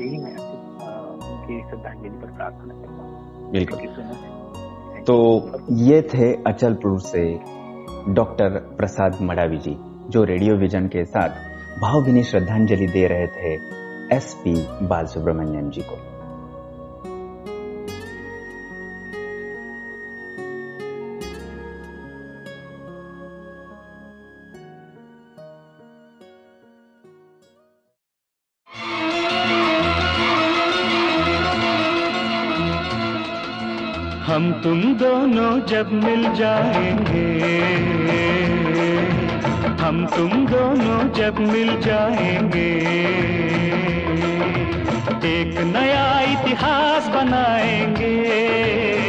यही मैं आपसे, अ, श्रद्धांजलि पर प्रार्थना करता हूँ। बिल्कुल. तो ये थे अचलपुर से डॉक्टर प्रसाद मडावी जी जो रेडियो विजन के साथ भावभीनी श्रद्धांजलि दे रहे थे एस पी बाल सुब्रमण्यम जी को। हम तुम दोनों जब मिल जाएँगे। हम तुम दोनों जब मिल जाएँगे। एक नया इतिहास बनाएँगे।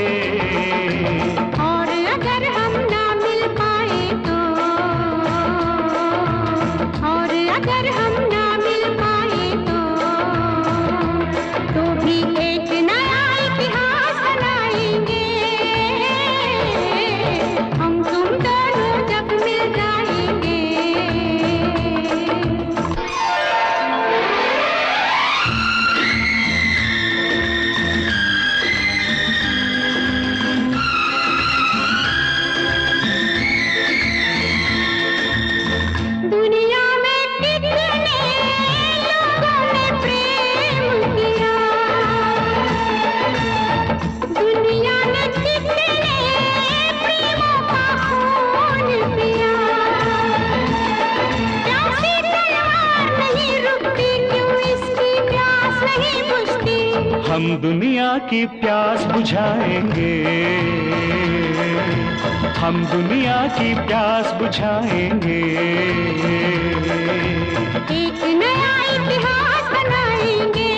की प्यास बुझाएँगे। हम दुनिया की प्यास बुझाएँगे। एक नया इतिहास बनाएँगे।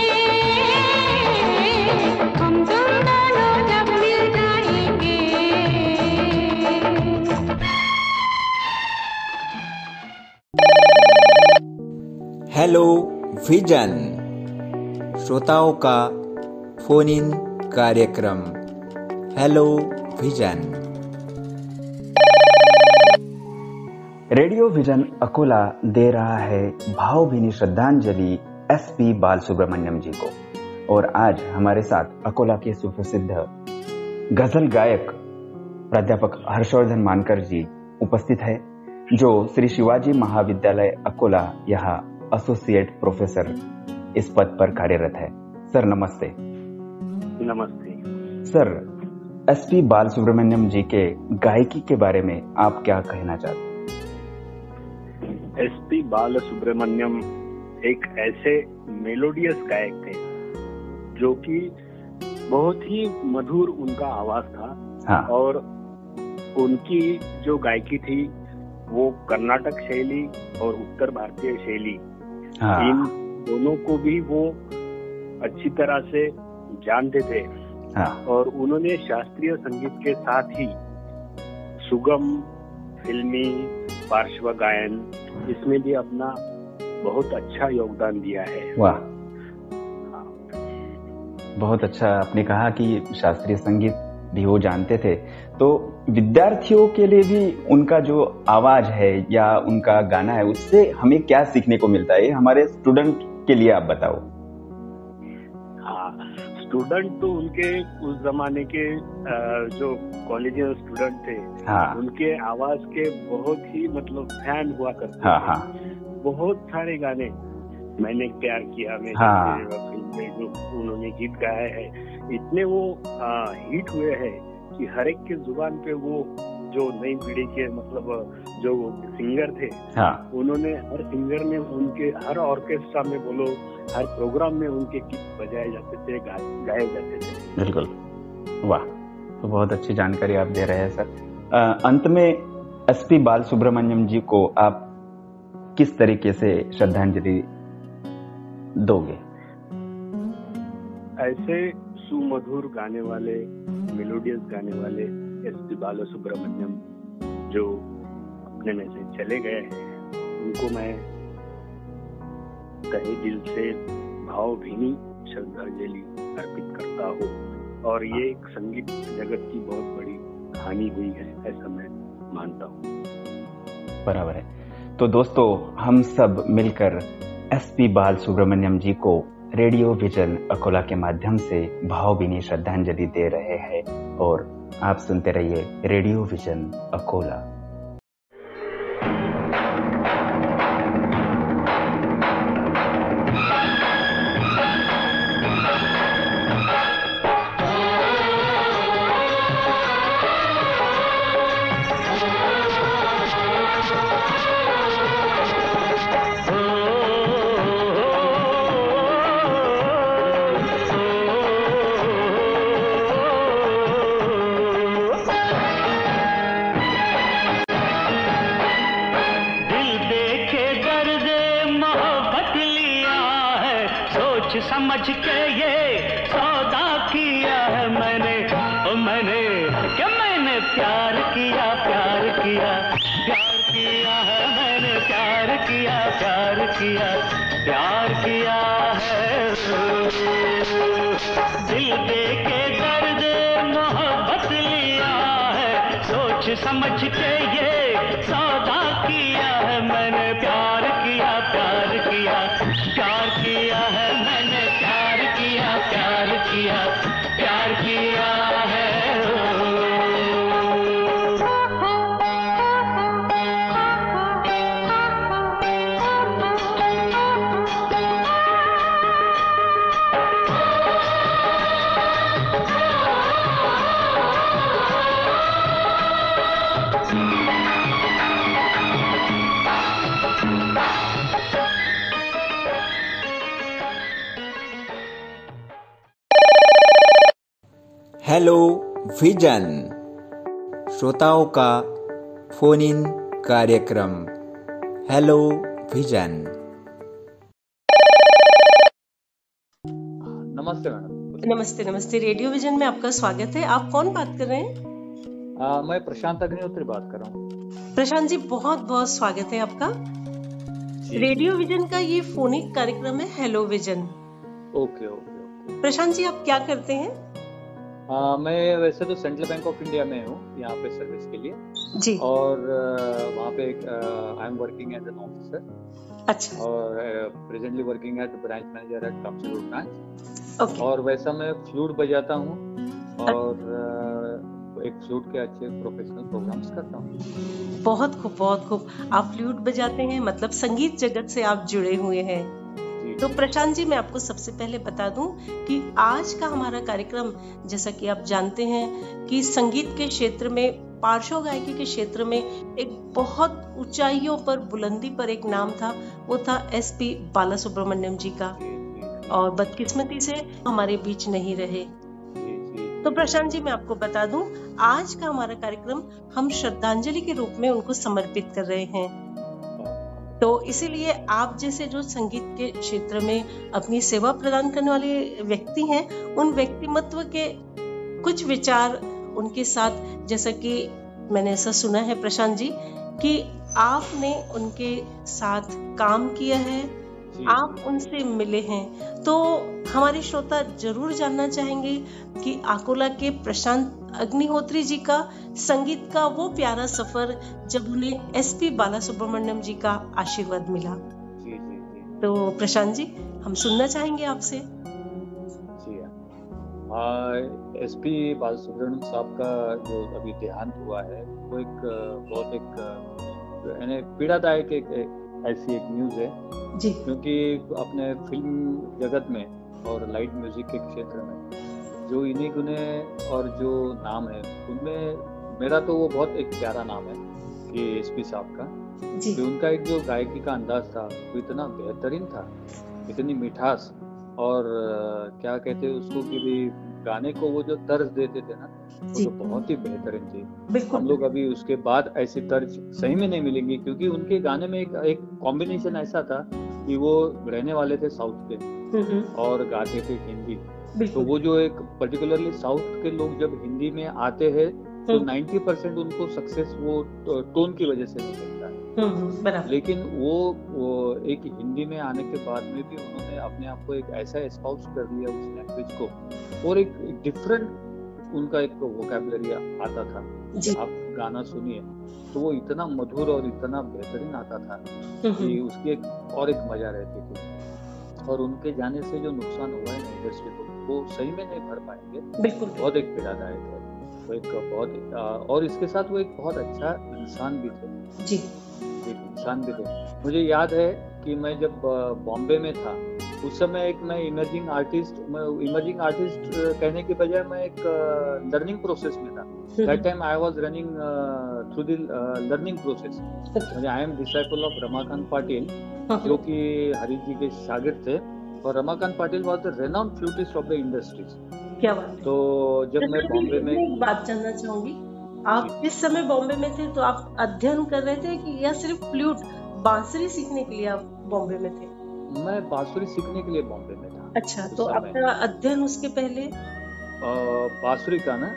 हम तुम दोनों जब मिल जाएँगे। हेलो विजन श्रोताओं का फ़ोन इन कार्यक्रम। Hello, vision. Radio vision Akola दे रहा है भावभीनी श्रद्धांजलि एस पी बाल सुब्रमण्यम जी को। और आज हमारे साथ अकोला के सुप्रसिद्ध गज़ल गायक प्राध्यापक हर्षवर्धन मानकर जी उपस्थित है, जो श्री शिवाजी महाविद्यालय अकोला, यहाँ एसोसिएट प्रोफेसर इस पद पर कार्यरत है। सर, नमस्ते। नमस्ते। सर एस पी बाल सुब्रमण्यम जी के गायकी के बारे में आप क्या कहना चाहते एस पी बाल सुब्रमण्यम एक ऐसे मेलोडियस गायक थे जो कि बहुत ही मधुर उनका आवाज़ था। हाँ। और उनकी जो गायकी थी वो कर्नाटक शैली और उत्तर भारतीय शैली हाँ। इन दोनों को भी वो अच्छी तरह से जानते थे हाँ। और उन्होंने शास्त्रीय संगीत के साथ ही सुगम फिल्मी पार्श्व गायन इसमें भी अपना बहुत अच्छा योगदान दिया है। वाह। बहुत अच्छा आपने कहा कि शास्त्रीय संगीत भी वो जानते थे। तो विद्यार्थियों के लिए भी उनका जो आवाज़ है या उनका गाना है उससे हमें क्या सीखने को मिलता है? हमारे स्टूडेंट के लिए आप बताओ। हाँ स्टूडेंट तो उनके उस जमाने के जो कॉलेज स्टूडेंट थे हाँ उनके आवाज़ के बहुत ही मतलब फ़ैन हुआ करते हाँ थे। हाँ बहुत सारे गाने मैंने प्यार किया मैं हाँ। जो उन्होंने गीत गाए है इतने वो आ, हिट हुए हैं कि हर एक के ज़ुबान पे वो जो नई पीढ़ी के मतलब जो सिंगर थे हाँ। उन्होंने हर सिंगर ने उनके हर ऑर्केस्ट्रा में बोलो हर प्रोग्राम में उनके गीत बजाए जाते थे गाए जाते थे। बिल्कुल। वाह तो बहुत अच्छी जानकारी आप दे रहे हैं सर। अंत में एस पी बाल सुब्रमण्यम जी को आप किस तरीके से श्रद्धांजलि दोगे? ऐसे सुमधुर गाने वाले मेलोडियस गाने वाले एस पी बाला सुब्रमण्यम जो अपने में से चले गए हैं, उनको मैं तहे दिल से भावभीनी श्रद्धांजलि अर्पित करता हूँ। और ये एक संगीत जगत की बहुत बड़ी हानि हुई है, ऐसा मैं मानता हूँ। बराबर है। तो दोस्तों, हम सब मिलकर एस पी बाल सुब्रमण्यम जी को रेडियो विजन अकोला के माध्यम से भावभीनी श्रद्धांजलि दे रहे हैं और आप सुनते रहिए रेडियो विजन अकोला। विजन श्रोताओं का फ़ोन इन कार्यक्रम। Hello vision. नमस्ते मैडम। नमस्ते नमस्ते। रेडियो विजन में आपका स्वागत है। आप कौन बात कर रहे हैं? आ, मैं प्रशांत अग्निहोत्री बात कर रहा हूँ। प्रशांत जी बहुत बहुत स्वागत है आपका। रेडियो विजन का ये फोनिक कार्यक्रम है hello vision. Okay okay okay. Prashant ji आप क्या करते हैं? आ, मैं वैसे तो सेंट्रल बैंक ऑफ़ इंडिया में हूँ यहाँ पे सर्विस के लिए। जी। और वहाँ पे I am working as an officer अच्छा। और presently working at branch manager at कामसरूर branch okay और वैसा मैं फ्लूट बजाता हूँ और आ, एक फ्लूट के अच्छे प्रोफेशनल प्रोग्राम्स करता हूँ। बहुत खूब बहुत खूब। आप फ्लूट बजाते हैं मतलब संगीत जगत से आप जुड़े हुए हैं। तो प्रशांत जी, मैं आपको सबसे पहले बता दूँ कि आज का हमारा कार्यक्रम, जैसा कि आप जानते हैं कि संगीत के क्षेत्र में, पार्श्व गायकी के क्षेत्र में एक बहुत ऊंचाइयों पर, बुलंदी पर एक नाम था। वो था एस पी बाला सुब्रमण्यम जी का। और बदकिस्मती से हमारे बीच नहीं रहे। तो प्रशांत जी, मैं आपको बता दूँ, आज का हमारा कार्यक्रम, हम श्रद्धांजलि के रूप में उनको समर्पित कर रहे हैं। तो इसीलिए आप जैसे जो संगीत के क्षेत्र में अपनी सेवा प्रदान करने वाले व्यक्ति हैं, उन व्यक्तिमत्व के कुछ विचार उनके साथ, जैसा कि मैंने ऐसा सुना है प्रशांत जी, कि आपने उनके साथ काम किया है आप उनसे मिले हैं तो हमारे श्रोता ज़रूर जानना चाहेंगे कि आकोला के प्रशांत अग्निहोत्री जी का संगीत का वो प्यारा सफ़र जब उन्हें एसपी बाला सुब्रमण्यम जी का आशीर्वाद मिला। जी जी जी। तो प्रशांत जी हम सुनना चाहेंगे आपसे। एस पी बालसुब्रमण्यम साहब का जो अभी देहांत हुआ है वो एक बहुत एक पीड़ादायक एक, एक ऐसी एक न्यूज़ है। जी। क्योंकि अपने फ़िल्म जगत में और लाइट म्यूज़िक के क्षेत्र में जो इन्हीं गुने और जो नाम है उनमें मेरा तो वो बहुत एक प्यारा नाम है कि एस पी साहब का। जी। कि उनका एक जो गायकी का अंदाज था वो इतना बेहतरीन था इतनी मिठास और क्या कहते हैं उसको कि भी गाने को वो जो तर्ज देते थे ना वो तो बहुत ही बेहतरीन थी। हम लोग अभी उसके बाद ऐसी तर्ज सही में नहीं मिलेंगी क्योंकि उनके गाने में एक एक कॉम्बिनेशन ऐसा था कि वो रहने वाले थे साउथ के हम्म, हम्म, और गाते थे हिंदी। तो वो जो एक पर्टिकुलरली साउथ के लोग जब हिंदी में आते हैं तो हम्म। 90 परसेंट उनको सक्सेस वो टोन की वजह से नहीं हम्म, हम्म, लेकिन वो, वो एक हिंदी में आने के बाद में भी उन्होंने अपने आप को एक ऐसा एस्पाउस कर लिया उस लैंग्वेज को और एक डिफरेंट उनका एक वोकेबलरी आता था। आप गाना सुनिए तो वो इतना मधुर और इतना बेहतरीन आता था हम्म, कि उसकी एक और एक मज़ा रहती थी और उनके जाने से जो नुकसान हुआ है इंडस्ट्री को वो सही में नहीं भर पाएँगे। बिल्कुल बहुत एक पीड़ादायक है वो एक बहुत और इसके साथ वो एक बहुत अच्छा इंसान भी थे। जी। एक इंसान भी थे मुझे याद है कि मैं जब बॉम्बे में था उस समय एक मैं इमर्जिंग आर्टिस्ट मैं इमर्जिंग आर्टिस्ट कहने के बजाय मैं एक लर्निंग प्रोसेस में था। That time I was running through the learning process I am disciple of Ramakant Patil जो कि हरीश जी के शागिर्द थे। और Ramakant Patil was the renowned flutist of the industries क्या बात तो जब मैं बॉम्बे में एक बात जानना चाहूँगी। आप जिस समय बॉम्बे में थे तो आप अध्ययन कर रहे थे कि या सिर्फ़ फ्लूट बांसुरी सीखने के लिए आप बॉम्बे में थे? मैं बांसुरी सीखने के लिए बॉम्बे में था। अच्छा तो आपका अध्ययन उसके पहले? बांसुरी का ना?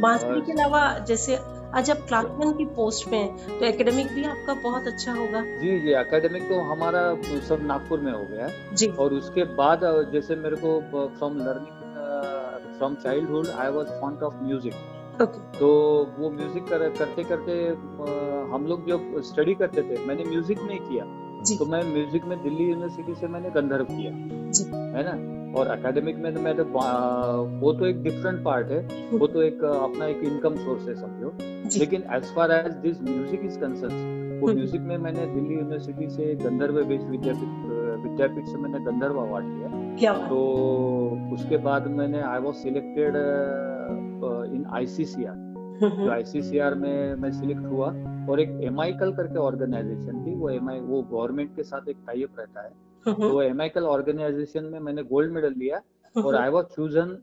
बांसुरी के अलावा जैसे आज आप क्लासमैन की पोस्ट पे हैं तो एकेडमिक भी आपका बहुत अच्छा होगा। जी जी एकेडमिक तो हमारा सब नागपुर में हो गया है। जी। और उसके बाद जैसे मेरे को from learning from childhood I was fond of music okay तो वो म्यूज़िक कर, करते करते हम लोग जो स्टडी करते थे मैंने म्यूज़िक नहीं किया। तो मैं म्यूज़िक में दिल्ली यूनिवर्सिटी से मैंने गंधर्व किया। है ना? और एकेडमिक में तो मैं तो वो तो एक डिफरेंट पार्ट है। वो तो एक अपना एक इनकम सोर्स है समझो। लेकिन as far as this music is concern वो हम्म। म्यूज़िक में मैंने दिल्ली यूनिवर्सिटी से गंधर्व विश्वविद्यापीठ विद्यापीठ से मैंने गंधर्व अवार्ड लिया तो उसके बाद मैंने I was selected in ICCR जो आईसीसीआर में मैं सिलेक्ट हुआ और एक MI कल करके ऑर्गेनाइजेशन थी वो एम वो गवर्नमेंट के साथ एक टाइप रहता है। हम्म, तो एम कल ऑर्गेनाइजेशन में मैंने गोल्ड मेडल लिया और I was chosen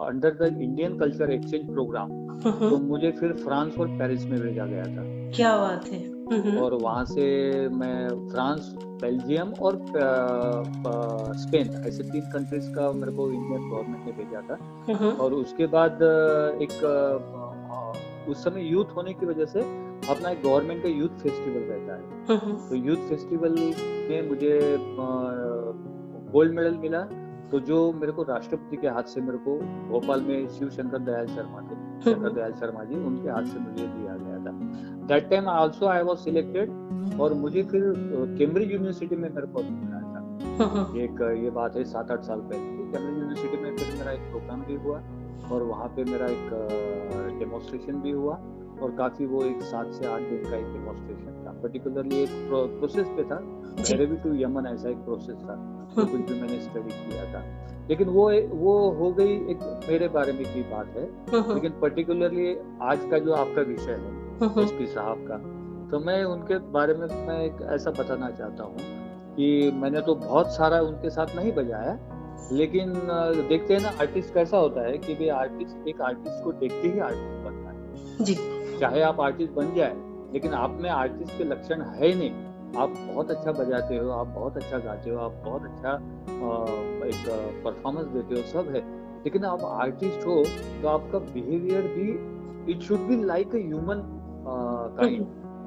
under the Indian culture exchange programme तो मुझे फिर फ्रांस और पेरिस में भेजा गया था। क्या बात है। और वहाँ से मैं फ्रांस बेल्जियम और स्पेन ऐसे तीन कंट्रीज़ का मेरे को इंडियन गवर्नमेंट ने भेजा था। और उसके बाद एक उस समय यूथ होने की वजह से अपना एक गवर्नमेंट का यूथ फेस्टिवल रहता है। तो यूथ फेस्टिवल में मुझे गोल्ड मेडल मिला। तो जो मेरे को राष्ट्रपति के हाथ से मेरे को भोपाल में शिव शंकर दयाल शर्मा थे। शंकर दयाल शर्मा जी उनके हाथ से मुझे दिया गया था। That time also I was selected और मुझे फिर कैम्ब्रिज यूनिवर्सिटी में मेरे को मिला था। <laughs> एक ये बात है सात आठ साल पहले। कैम्ब्रिज यूनिवर्सिटी में फिर मेरा एक प्रोग्राम भी हुआ और वहाँ पे मेरा एक डेमोन्स्ट्रेशन भी हुआ और काफ़ी वो एक सात से आठ दिन का एक डेमोन्स्ट्रेशन था। पर्टिकुलरली एक प्रोसेस पे था। अरेबी टू यमन ऐसा एक प्रोसेस था <laughs> तो कुछ भी मैंने स्टडी किया था। लेकिन वो वो हो गई एक मेरे बारे में की बात है। <laughs> लेकिन पर्टिकुलरली आज का जो आपका विषय है हम्म, एस पी साहब का। तो मैं उनके बारे में मैं एक ऐसा बताना चाहता हूँ कि मैंने तो बहुत सारा उनके साथ नहीं बजाया लेकिन देखते हैं ना आर्टिस्ट कैसा होता है कि भाई आर्टिस्ट एक आर्टिस्ट को देखते ही आर्टिस्ट बनता है। जी। चाहे आप आर्टिस्ट बन जाए लेकिन आप में आर्टिस्ट के लक्षण है ही नहीं। आप बहुत अच्छा बजाते हो आप बहुत अच्छा गाते हो आप बहुत अच्छा एक परफॉर्मेंस देते हो सब है। लेकिन आप आर्टिस्ट हो तो आपका बिहेवियर भी it should be like a human kind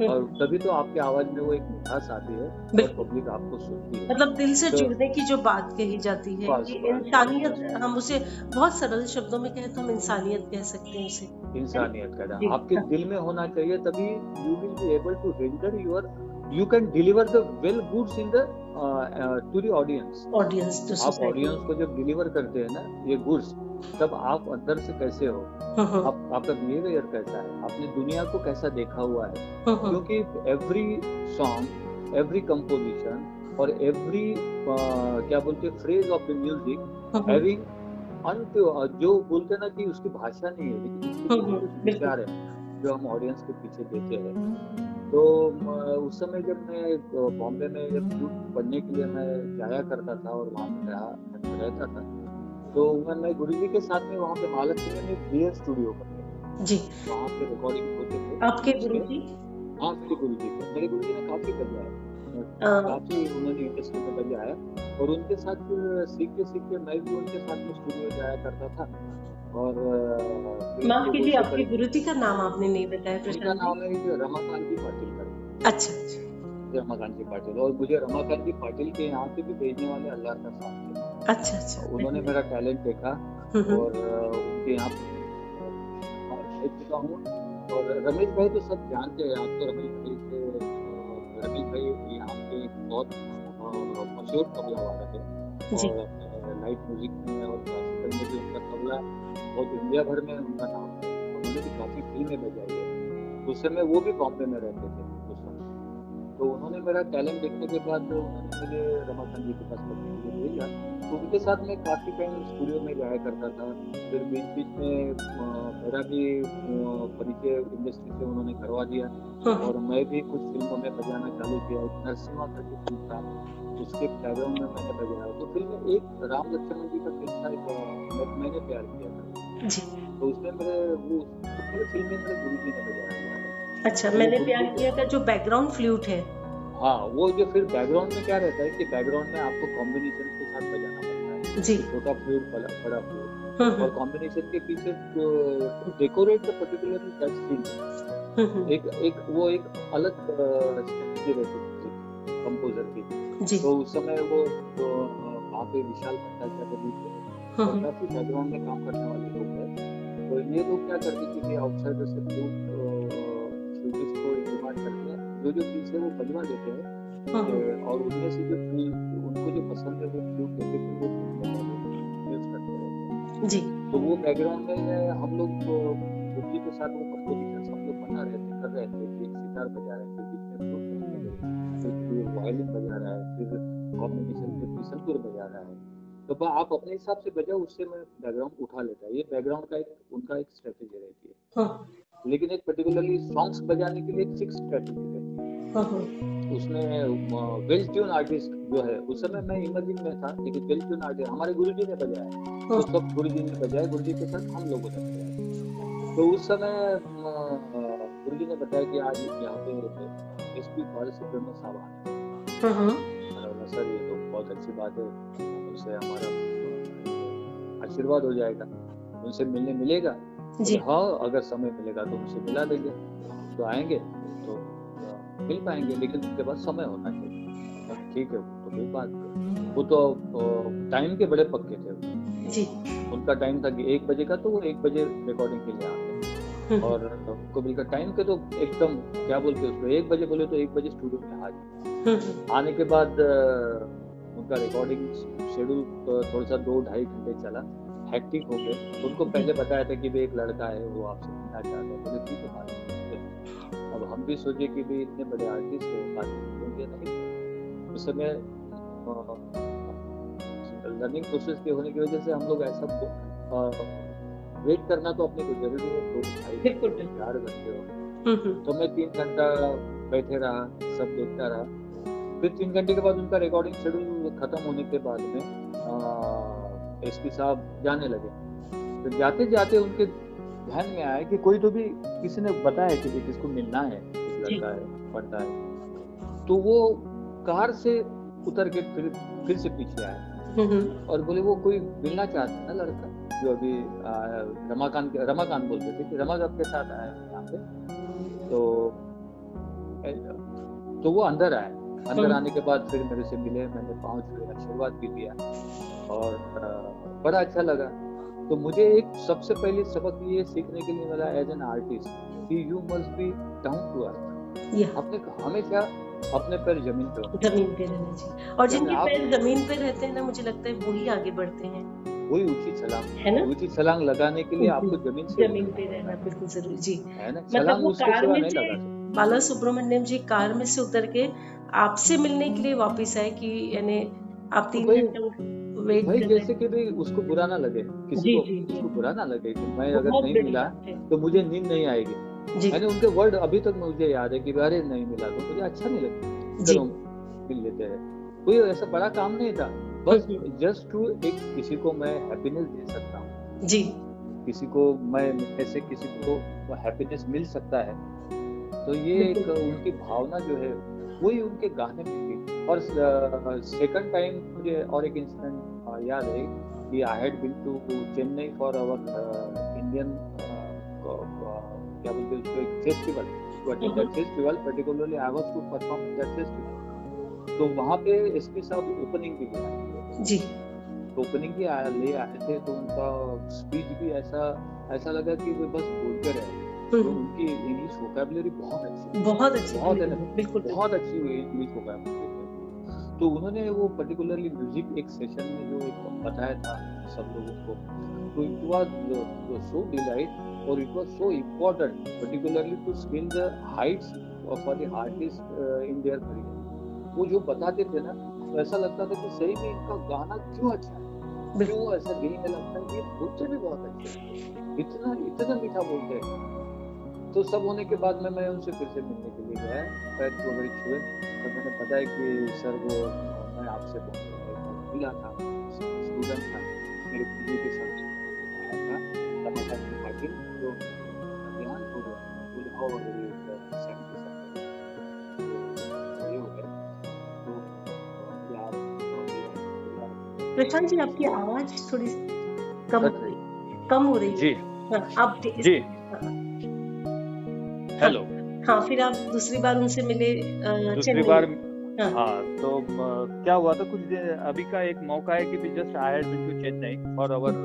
और तभी तो आपके आवाज़ में वो एक मिठास आती है और पब्लिक आपको सुनती है। मतलब दिल से तो- जुड़ने की जो बात कही जाती है कि इंसानियत हम उसे बहुत सरल शब्दों में कहें तो हम इंसानियत कह सकते हैं उसे। इंसानियत कहना आपके दिल में होना चाहिए तभी you will be able to render your you can deliver the well goods in the to the audience audience आप ऑडियंस को जब डिलीवर करते हैं ना ये गुड्स तब आप अंदर से कैसे हो? आप आपका बिहेवियर कैसा है? आपने दुनिया को कैसा देखा हुआ है? क्योंकि एवरी सॉन्ग एवरी कंपोजिशन और एवरी क्या बोलते हैं phrase of the music having unpure जो बोलते हैं ना कि उसकी भाषा नहीं है लेकिन उसके बिल्कुल। विचार है। जो हम ऑडियंस के पीछे देते हैं। तो उस समय जब मैं बॉम्बे में जब पढ़ने के लिए मैं जाया करता था और वहाँ पे रहा रहता था तो मैं मैं गुरु जी के साथ में वहाँ पे महालक्ष्मी में बियर स्टूडियो पर जी। वहाँ पे रिकॉर्डिंग होते थे। आपके गुरु जी हाँ मेरे गुरु जी थे मेरे गुरु जी ने काफ़ी बजाया। काफ़ी उन्होंने इंडस्ट्री में बजाया और उनके साथ सीखते सीखते मैं भी उनके साथ में स्टूडियो जाया करता था। और माफ़ कीजिए आपके गुरु जी का नाम आपने नहीं बताया प्रशांत नाम है रमाकांत जी पाटिल का। अच्छा अच्छा। रमाकांत जी पाटिल। और मुझे रमाकांत जी पाटिल के यहाँ से भी भेजने वाले अल्लाह का साथ अच्छा अच्छा। उन्होंने मेरा टैलेंट देखा हम्म, हम्म, और उनके यहाँ चुका हूँ। और रमेश भाई तो सब जानते हैं आप तो रमेश भाई से रमेश भाई यहाँ के बहुत मशहूर तबला और अपने लाइट म्यूज़िक में और क्लासिकल में भी उनका तबला बहुत इंडिया भर में उनका नाम है। उन्होंने भी काफ़ी फ़िल्में बजाई है। उस समय वो भी बॉम्बे में रहते थे उस समय तो उन्होंने मेरा टैलेंट देखने के बाद उन्होंने मुझे रमाकांत जी के पास करने के लिए भेजा। तो उनके साथ मैं काफ़ी टाइम स्टूडियो में जाया करता था। फिर बीच बीच में मेरा भी परिचय इंडस्ट्री से उन्होंने करवा दिया। और मैं भी कुछ फ़िल्मों में बजाना चालू किया। नरसिम्हा करके फ़िल्म था। उसके बैकग्राउंड में मैंने बजाया तो फ़िल्म एक राम लक्ष्मण जी का फ़िल्म था एक मैंने प्यार किया था। जी। तो उसमें मेरे वो तो पूरे फ़िल्म में मेरे गुरु जी ने बजाया अच्छा मैंने प्यार किया का जो बैकग्राउंड फ्लूट है। हाँ वो जो फिर बैकग्राउंड में क्या रहता है कि बैकग्राउंड में आपको कॉम्बिनेशन के साथ बजाना पड़ता है। जी। छोटा फ्लूट बड़ा बड़ा फ्लूट हम्म, और हम्म, कॉम्बिनेशन के पीछे to decorate the particular that scene एक एक वो एक अलग रहती है कंपोजर की। तो उस समय वो वहाँ पे विशाल भट्टाचार्य थे। हम्म, और हम्म, काफ़ी बैकग्राउंड में काम करने वाले लोग हैं। तो ये लोग क्या करते थे कि आउटसाइडर से फ्लूट फ्लूटिस्ट को डिमांड करते हैं जो जो पीस है वो बजवा देते हैं। ए, और उनमें से जो फ्लूट उनको जो पसंद है वो फ्लूट लेके फिर वो यूज़ करते हैं। जी। तो वो बैकग्राउंड में हम लोग तो के साथ वो कंपोजिशन हम लोग बना रहे थे कर रहे थे कि सितार बजा रहे थे। वायलिन बजा रहा है फिर कॉम्बिनेशन में बजा रहा है। तो आप अपने हिसाब से बजाओ उससे मैं बैकग्राउंड उठा लेता है। ये बैकग्राउंड का एक उनका एक स्ट्रेटेजी रहती है। हाँ, लेकिन एक पर्टिकुलरली सॉन्ग्स बजाने के लिए एक फिक्स स्ट्रेटेजी रहती है। हाँ, हाँ, उसमें वेल ट्यून आर्टिस्ट जो है उस समय मैं इमेजिंग में था लेकिन वेल ट्यून आर्टिस्ट हमारे गुरुजी ने बजाया तो सब गुरुजी ने बजाया गुरुजी के साथ हम लोगों ने बजाया। तो उस समय गुरुजी ने बताया कि आज यहाँ पे एस पी सुब्रमण्य साहब हैं। हाँ, हाँ, बोला सर ये तो बहुत अच्छी बात है उनसे हमारा आशीर्वाद हो जाएगा। उनसे मिलने मिलेगा? जी। हाँ अगर समय मिलेगा तो उनसे मिला देंगे। तो आएँगे तो मिल पाएँगे लेकिन उसके बाद समय होना चाहिए। ठीक है तो कोई बात वो तो टाइम के बड़े पक्के थे जी। उनका टाइम था कि एक बजे का तो वो एक बजे रिकॉर्डिंग के लिए आते हम्म, और उनको मिलकर टाइम के तो एकदम क्या बोलते हैं उसको एक बजे बोले तो एक बजे स्टूडियो में हाजिर हम्म, हम्म, <laughs> आने के बाद उनका रिकॉर्डिंग शेड्यूल थोड़ा सा दो ढाई घंटे चला। हैक्टिक हो गए। उनको पहले बताया था कि भाई एक लड़का है वो आपसे मिलना चाहता है। बोले ठीक है बात अब हम भी सोचे कि भाई इतने बड़े आर्टिस्ट हैं बात होंगे नहीं। उस समय लर्निंग प्रोसेस के होने की वजह से हम लोग ऐसा वेट करना तो अपने को ज़रूरी है। ढाई बिल्कुल, चार घंटे हो हम्म, हम्म, तो मैं तीन घंटा बैठे रहा सब देखता रहा। फिर तीन घंटे के बाद उनका रिकॉर्डिंग शेड्यूल खत्म होने के बाद में एस पी साहब जाने लगे। तो जाते जाते उनके ध्यान में आया कि कोई तो भी किसी ने बताया कि जी किसको मिलना है किस लड़का है पढ़ता है। तो वो कार से उतर के फिर फिर से पीछे आए हम्म, हम्म, और बोले वो कोई मिलना चाहता है ना लड़का? जो अभी रमाकांत रमाकांत बोलते थे कि रमाकांत के साथ आया यहाँ पे। तो तो वो अंदर आए अंदर। आने के बाद फिर मेरे से मिले मैंने पाँव छुए आशीर्वाद भी दिया और बड़ा अच्छा लगा। तो मुझे एक सबसे पहले सबक ये सीखने के लिए मिला एज एन आर्टिस्ट कि you must be down to earth अपने हमेशा अपने पैर ज़मीन पे ज़मीन पे रहना चाहिए। और जिनके पैर ज़मीन पे रहते हैं ना मुझे लगता है वही आगे बढ़ते हैं। वही ऊँची छलांग। है ना? ऊँची छलांग लगाने के लिए आपको ज़मीन से ज़मीन पे रहना बिल्कुल ज़रूरी। जी। है ना? मतलब छलांग उसके सिवा नहीं लगा सकते। बाला सुब्रमण्यम जी कार में से उतर के आपसे मिलने के लिए वापस आए कि यानी आप तीन वेट भाई जैसे कि भाई उसको बुरा ना लगे किसी जी, को जी। उसको बुरा ना लगे कि मैं अगर नहीं मिला तो मुझे नींद नहीं आएगी। मैंने उनके वर्ड अभी तक मुझे याद है कि अरे नहीं मिला तो मुझे अच्छा नहीं लगता चलो मिल लेते हैं। कोई ऐसा बड़ा काम नहीं था। बस हम्म। जस्ट टू एक किसी को मैं हैप्पीनेस दे सकता हूँ। जी। किसी को मैं मिलने से किसी को हैप्पीनेस मिल सकता है तो ये एक उनकी भावना जो है वही उनके गाने में थी। और सेकंड टाइम मुझे और एक इंसिडेंट याद है कि I had been to Chennai for our Indian क्या बोलते हैं उसको एक festival that festival particularly I was to perform that festival तो वहाँ पे एसपी साहब ओपनिंग भी किया जी। तो ओपनिंग भी आया ले आए थे तो उनका स्पीच भी ऐसा ऐसा लगा कि वे बस बोलते रहे। तो उनकी इंग्लिश वोकेबलरी बहुत अच्छी बहुत अच्छी बहुत बिल्कुल। बहुत अच्छी हुई इंग्लिश वोकेबलरी तो उन्होंने वो पर्टिकुलरली म्यूज़िक एक सेशन में जो एक बताया था सब लोगों को तो इट वाज सो डिलाइट और it was so important particularly to skill the heights for the artist in their career वो जो बताते थे ना तो ऐसा लगता था कि सही में इनका गाना क्यों अच्छा है? क्यों ऐसा में लगता है कि ये बोलते भी बहुत अच्छे इतना इतना मीठा बोलते हैं। तो सब होने के बाद में मैं उनसे फिर से मिलने के लिए गया। पैर को वगैरह छुए तो मैंने बताया कि सर वो मैं आपसे बहुत मिला था स्टूडेंट था मेरे पीजी के साथ आया था टमाटर की पार्टी तो ध्यान हो गया बोले हाउ आर यू सेंड ये हो गया। तो आप प्रशांत जी आपकी आवाज़ थोड़ी कम हो रही कम हो रही है। जी। हाँ, आप जी। हाँ, हेलो हाँ फिर आप दूसरी बार उनसे मिले दूसरी बार हाँ। हाँ तो क्या हुआ था कुछ दिन अभी का एक मौका है कि भी just I had been to Chennai for our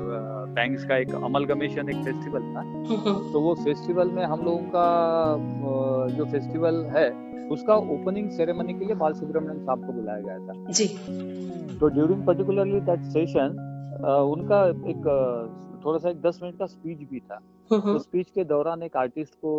banks का एक अमलगमेशन एक फेस्टिवल था। हम्म, तो वो फेस्टिवल में हम लोगों का जो फेस्टिवल है उसका ओपनिंग सेरेमनी के लिए बाल सुब्रमण्यम साहब को बुलाया गया था। जी। तो ड्यूरिंग पर्टिकुलरली दैट सेशन उनका एक थोड़ा सा एक दस मिनट का स्पीच भी था। तो हम्म, स्पीच के दौरान एक आर्टिस्ट को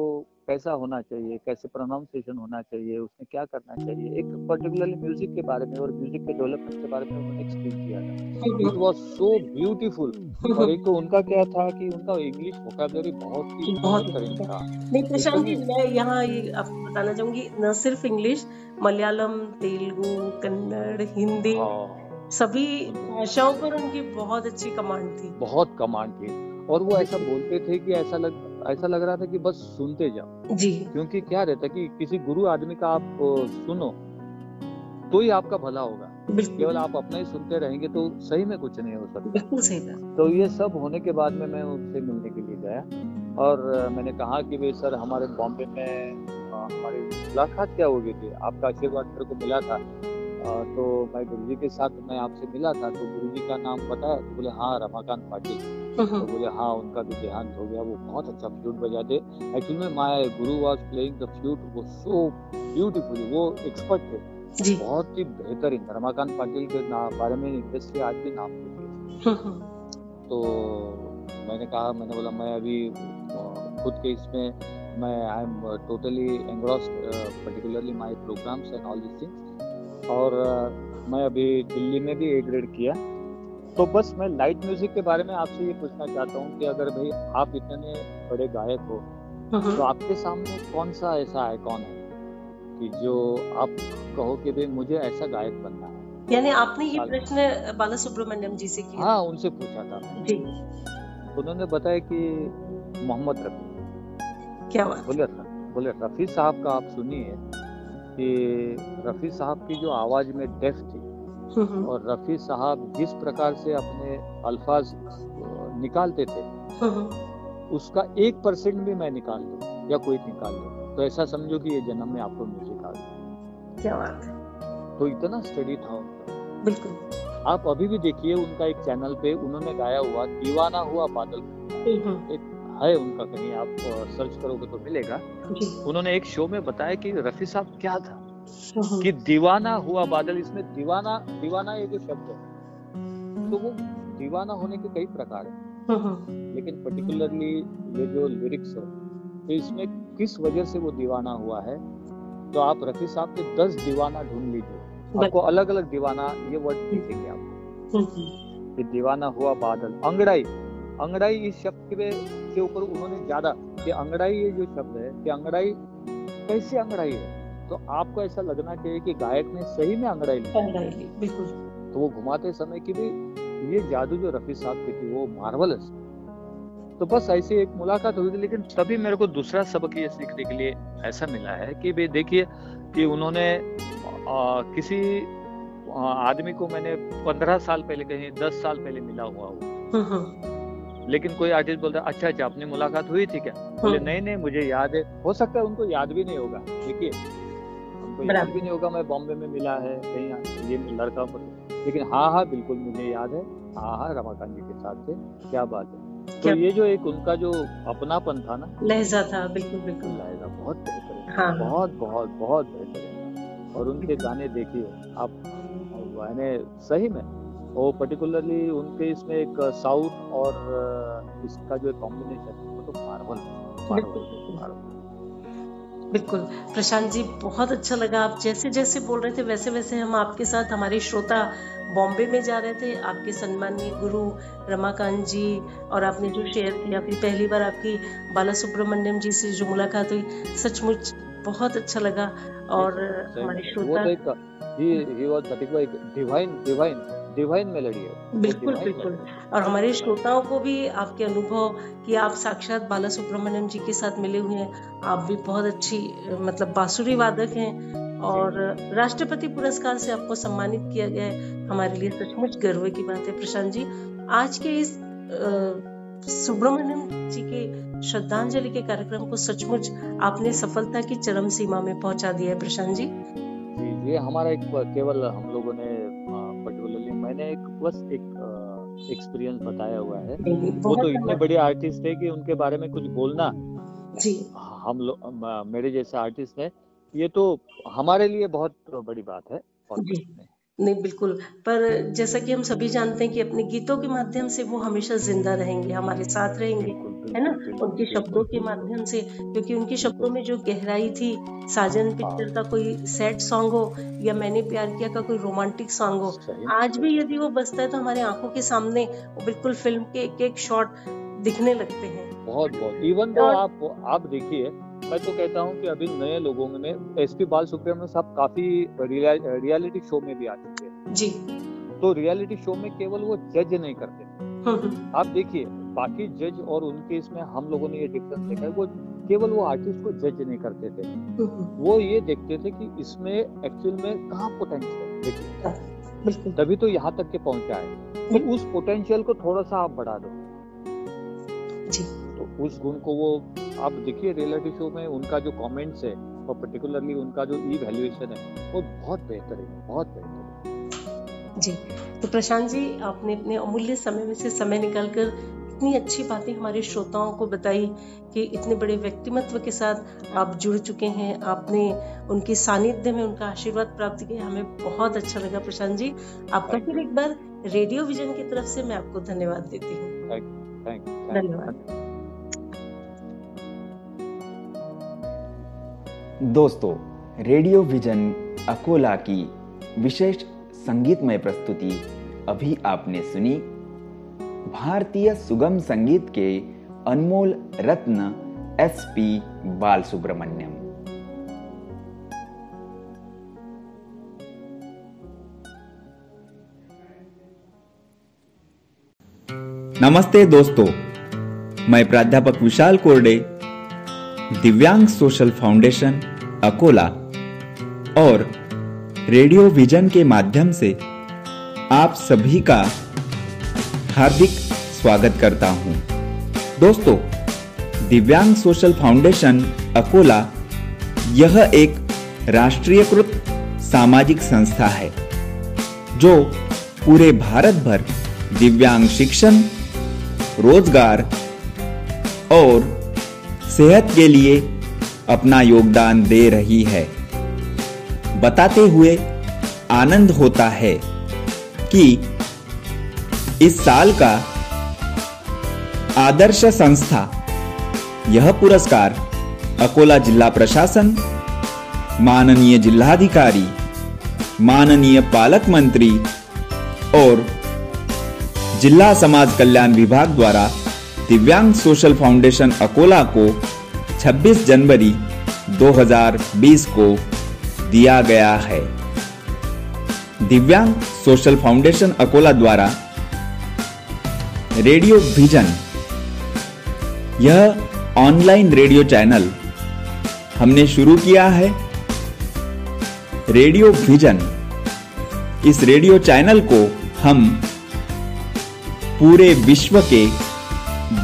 कैसा होना चाहिए कैसे प्रोनाउंसिएशन होना चाहिए उसमें क्या करना चाहिए एक पर्टिकुलरली म्यूज़िक के बारे में और म्यूज़िक के डेवलपमेंट के बारे में उन्होंने एक स्पीच दिया था hmm, it was so beautiful और एक तो उनका क्या था कि उनका इंग्लिश वोकैबुलरी बहुत ही बहुत बेहतरीन था नहीं प्रशांत जी मैं यहाँ ये आपको बताना चाहूँगी न सिर्फ़ इंग्लिश मलयालम तेलुगु कन्नड़ हिंदी हाँ। सभी भाषाओं पर उनकी बहुत अच्छी कमांड थी। बहुत कमांड थी। और वो ऐसा बोलते थे कि ऐसा लग ऐसा लग रहा था कि बस सुनते जाओ। जी। क्योंकि क्या रहता है कि किसी गुरु आदमी का आप सुनो तो ही आपका भला होगा। केवल आप अपना ही सुनते रहेंगे तो सही में कुछ नहीं हो सकता। बिल्कुल सही बात। तो ये सब होने के बाद में मैं उनसे मिलने के लिए गया और मैंने कहा कि भाई सर हमारे बॉम्बे में हमारी मुलाकात क्या हो गई थी? आपका आशीर्वाद मेरे को मिला था। तो मैं गुरु जी के साथ मैं आपसे मिला था तो गुरु जी का नाम बताया तो बोले हाँ रमाकांत पाटिल। तो हम्म, बोले हाँ उनका भी देहांत हो गया वो बहुत अच्छा फ्लूट बजाते एक्चुअली में my Guru was playing the flute वो सो ब्यूटीफुल वो एक्सपर्ट थे। बहुत ही बेहतरीन रमाकांत पाटिल के ना, बारे में इंडस्ट्री आज भी नाम हम्म, हम्म, तो मैंने कहा मैंने बोला मैं अभी खुद के इसमें मैं I am totally engrossed particularly my programmes and all this things और मैं अभी दिल्ली में भी ए ग्रेड किया तो बस मैं लाइट म्यूज़िक के बारे में आपसे ये पूछना चाहता हूँ कि अगर भाई आप इतने बड़े गायक हो हम्म, तो आपके सामने कौन सा ऐसा आइकॉन है कि जो आप कहो कि भाई मुझे ऐसा गायक बनना है? यानी आपने ये प्रश्न बाला सुब्रमण्यम जी से किया। हाँ उनसे पूछा था जी। उन्होंने बताया कि मोहम्मद रफी। क्या बात। बोले बोले रफी साहब का आप सुनिए कि रफी साहब की जो आवाज़ में डेफ थी और रफी साहब जिस प्रकार से अपने अल्फाज निकालते थे उसका एक परसेंट भी मैं निकाल दूँ या कोई निकाल दे? तो ऐसा समझो कि ये जन्म में आपको म्यूज़िक आ गया क्या बात है। तो इतना स्टडी था उनका। बिल्कुल। आप अभी भी देखिए उनका एक चैनल पे उन्होंने गाया हुआ दीवाना हुआ बादल। एक है उनका कहीं आप सर्च करोगे तो मिलेगा। उन्होंने एक शो में बताया कि रफी साहब क्या था। कि दीवाना हुआ बादल इसमें दीवाना दीवाना ये जो शब्द है तो वो दीवाना होने के कई प्रकार है। हम्म, हम्म, लेकिन पर्टिकुलरली ये जो लिरिक्स है तो इसमें किस वजह से वो दीवाना हुआ है तो आप रफी साहब के दस दीवाना ढूंढ लीजिए। आपको अलग अलग दीवाना ये वर्ड दिखेंगे आपको। कि दीवाना हुआ बादल अंगड़ाई अंगड़ाई इस शब्द के के ऊपर उन्होंने ज़्यादा कि अंगड़ाई ये जो शब्द है कि अंगड़ाई कैसे अंगड़ाई है? तो आपको ऐसा लगना चाहिए कि गायक ने सही में अंगड़ाई ली। बिल्कुल। तो वो घुमाते समय की भी ये जादू जो रफी साहब की थी वो मार्वलस तो बस ऐसी एक मुलाकात हुई थी लेकिन तभी मेरे को दूसरा सबक ये सीखने के लिए ऐसा मिला है कि भाई देखिए कि उन्होंने आ, किसी आदमी को मैंने पंद्रह साल पहले कहीं दस साल पहले मिला हुआ हूँ। हम्म, हम्म, लेकिन कोई आर्टिस्ट बोलता है अच्छा अच्छा अपनी मुलाकात हुई थी क्या? बोले नहीं नहीं मुझे याद है। हो सकता है उनको याद भी नहीं होगा। देखिए उनको याद भी नहीं होगा मैं बॉम्बे में मिला है कहीं ये लड़का पर लेकिन हाँ हाँ बिल्कुल मुझे याद है। हाँ हाँ रमाकांत जी के साथ थे। क्या बात है। तो ये जो एक उनका जो अपनापन था ना लहजा था बिल्कुल बिल्कुल। लहजा बहुत बेहतरीन हाँ। बहुत बहुत बहुत बेहतरीन और उनके गाने देखिए आप मैंने सही में वो पर्टिकुलरली उनके इसमें एक साउथ और इसका जो कॉम्बिनेशन है वो तो मार्वल बिल्कुल, मार्वल बिल्कुल। प्रशांत जी बहुत अच्छा लगा आप जैसे जैसे बोल रहे थे वैसे वैसे हम आपके साथ हमारे श्रोता बॉम्बे में जा रहे थे। आपके सम्मानीय गुरु रमाकांत जी और आपने जो शेयर किया फिर पहली बार आपकी बाला सुब्रमण्यम जी से जो मुलाकात हुई सचमुच बहुत अच्छा लगा। और हमारे श्रोता ही ही was divine divine divine melody है बिल्कुल बिल्कुल। और हमारे श्रोताओं को भी आपके अनुभव कि आप साक्षात बाला सुब्रमण्यम जी के साथ मिले हुए हैं। आप भी बहुत अच्छी मतलब बांसुरी वादक हैं और राष्ट्रपति पुरस्कार से आपको सम्मानित किया गया है। हमारे लिए सचमुच गर्व की बात है। प्रशांत जी आज के इस सुब्रमण्यम जी के श्रद्धांजलि के कार्यक्रम को सचमुच आपने सफलता की चरम सीमा में पहुँचा दिया है। प्रशांत जी। जी ये हमारा एक केवल हम लोगों ने पर्टिकुलरली मैंने एक बस एक एक्सपीरियंस बताया हुआ है। वो तो इतने बड़े आर्टिस्ट है कि उनके बारे में कुछ बोलना जी। हम लोग मेरे जैसे आर्टिस्ट है। ये तो हमारे लिए बहुत बड़ी बात है नहीं। बिल्कुल। पर जैसा कि हम सभी जानते हैं कि अपने गीतों के माध्यम से वो हमेशा ज़िंदा रहेंगे हमारे साथ रहेंगे है ना? उनके शब्दों के माध्यम से क्योंकि उनके शब्दों में जो गहराई थी साजन पिक्चर का कोई सैड सॉन्ग हो या मैंने प्यार किया का कोई रोमांटिक सॉन्ग हो आज भी यदि वो बजता है तो हमारे आँखों के सामने वो बिल्कुल फ़िल्म के एक एक शॉट दिखने लगते हैं। बहुत बहुत। इवन तो आप आप देखिए मैं तो कहता हूँ कि अभी नए लोगों में एस पी बाल सुब्रमण्यम साहब काफ़ी रिया- रियलिटी शो में भी आ चुके हैं। जी। तो रियलिटी शो में केवल वो जज नहीं करते। हम्म, हम्म, आप देखिए बाकी जज और उनके इसमें हम लोगों ने ये डिफरेंस देखा है वो केवल वो आर्टिस्ट को जज नहीं करते थे। हम्म, वो ये देखते थे कि इसमें एक्चुअल में कहाँ पोटेंशियल है। देखिए तभी तो यहाँ तक के पहुँचा है तो उस पोटेंशियल को थोड़ा सा आप बढ़ा दो। जी। तो उस गुण को वो आप देखिए रियलिटी शो में उनका जो कमेंट्स है और पर्टिकुलरली उनका जो इवैल्यूएशन है वो बहुत बेहतर है बहुत बेहतर है। जी तो प्रशांत जी आपने अपने अमूल्य समय में से समय निकालकर इतनी अच्छी बातें हमारे श्रोताओं को बताई कि इतने बड़े व्यक्तिमत्व के साथ आप जुड़ चुके हैं आपने उनके सानिध्य में उनका आशीर्वाद प्राप्त किया हमें बहुत अच्छा लगा प्रशांत जी। आपका फिर एक बार रेडियो विजन की तरफ़ से मैं आपको धन्यवाद देती हूँ। धन्यवाद। दोस्तों, रेडियो विजन अकोला की विशेष संगीतमय प्रस्तुति अभी आपने सुनी। भारतीय सुगम संगीत के अनमोल रत्न एस पी बाल सुब्रमण्यम नमस्ते दोस्तों, मैं प्राध्यापक विशाल कोरडे दिव्यांग सोशल फाउंडेशन, अकोला और रेडियो विजन के माध्यम से आप सभी का हार्दिक स्वागत करता हूँ। दोस्तों, दिव्यांग सोशल फाउंडेशन, अकोला, यह एक राष्ट्रीयकृत सामाजिक संस्था है, जो पूरे भारत भर दिव्यांग शिक्षण, रोज़गार और सेहत के लिए अपना योगदान दे रही है। बताते हुए आनंद होता है कि इस साल का आदर्श संस्था, यह पुरस्कार अकोला जिला प्रशासन, माननीय जिलाधिकारी, माननीय पालक मंत्री और जिला समाज कल्याण विभाग द्वारा दिव्यांग सोशल फाउंडेशन अकोला को 26 जनवरी 2020 को दिया गया है। दिव्यांग सोशल फाउंडेशन अकोला द्वारा रेडियो विजन, यह ऑनलाइन रेडियो चैनल हमने शुरू किया है। रेडियो विजन, इस रेडियो चैनल को हम पूरे विश्व के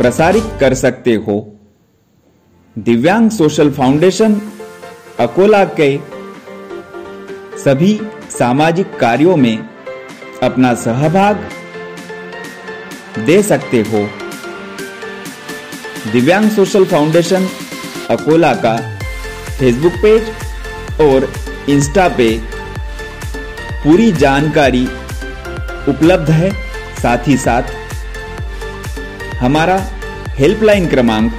प्रसारित कर सकते हो। दिव्यांग सोशल फाउंडेशन, अकोला के सभी सामाजिक कार्यों में अपना सहभाग दे सकते हो। दिव्यांग सोशल फाउंडेशन, अकोला का फेसबुक पेज और इंस्टा पे पूरी जानकारी उपलब्ध है। साथ ही साथ हमारा हेल्पलाइन क्रमांक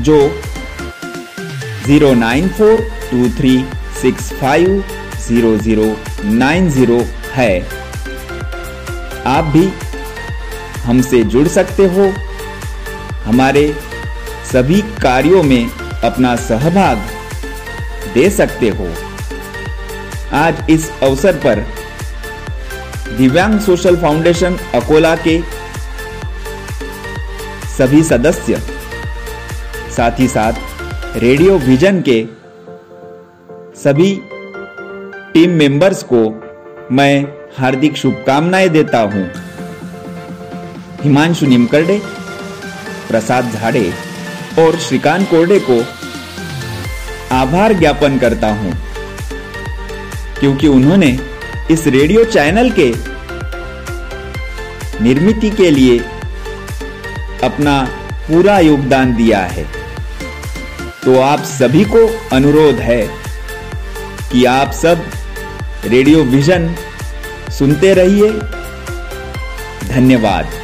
जो zero nine four two three six five zero zero nine zero है। आप भी हमसे जुड़ सकते हो। हमारे सभी कार्यों में अपना सहभाग दे सकते हो। आज इस अवसर पर दिव्यांग सोशल फाउंडेशन अकोला के सभी सदस्य, साथ ही साथ रेडियो विजन के सभी टीम मेंबर्स को मैं हार्दिक शुभकामनाएँ देता हूँ। हिमांशु निमकरडे, प्रसाद झाड़े और श्रीकांत कोरडे को आभार ज्ञापन करता हूँ, क्योंकि उन्होंने इस रेडियो चैनल के निर्मिति के लिए अपना पूरा योगदान दिया है। तो आप सभी को अनुरोध है कि आप सब रेडियो विजन सुनते रहिए। धन्यवाद।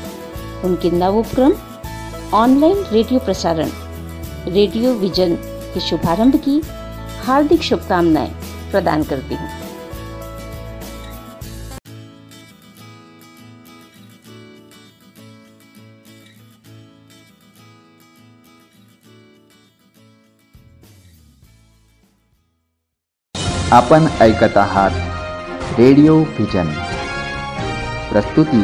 उनके नवोपक्रम, ऑनलाइन रेडियो प्रसारण, रेडियो विजन के शुभारंभ की हार्दिक शुभकामनाएँ प्रदान करती हूँ। आपण ऐकत आहात रेडिओ व्हिजन प्रस्तुती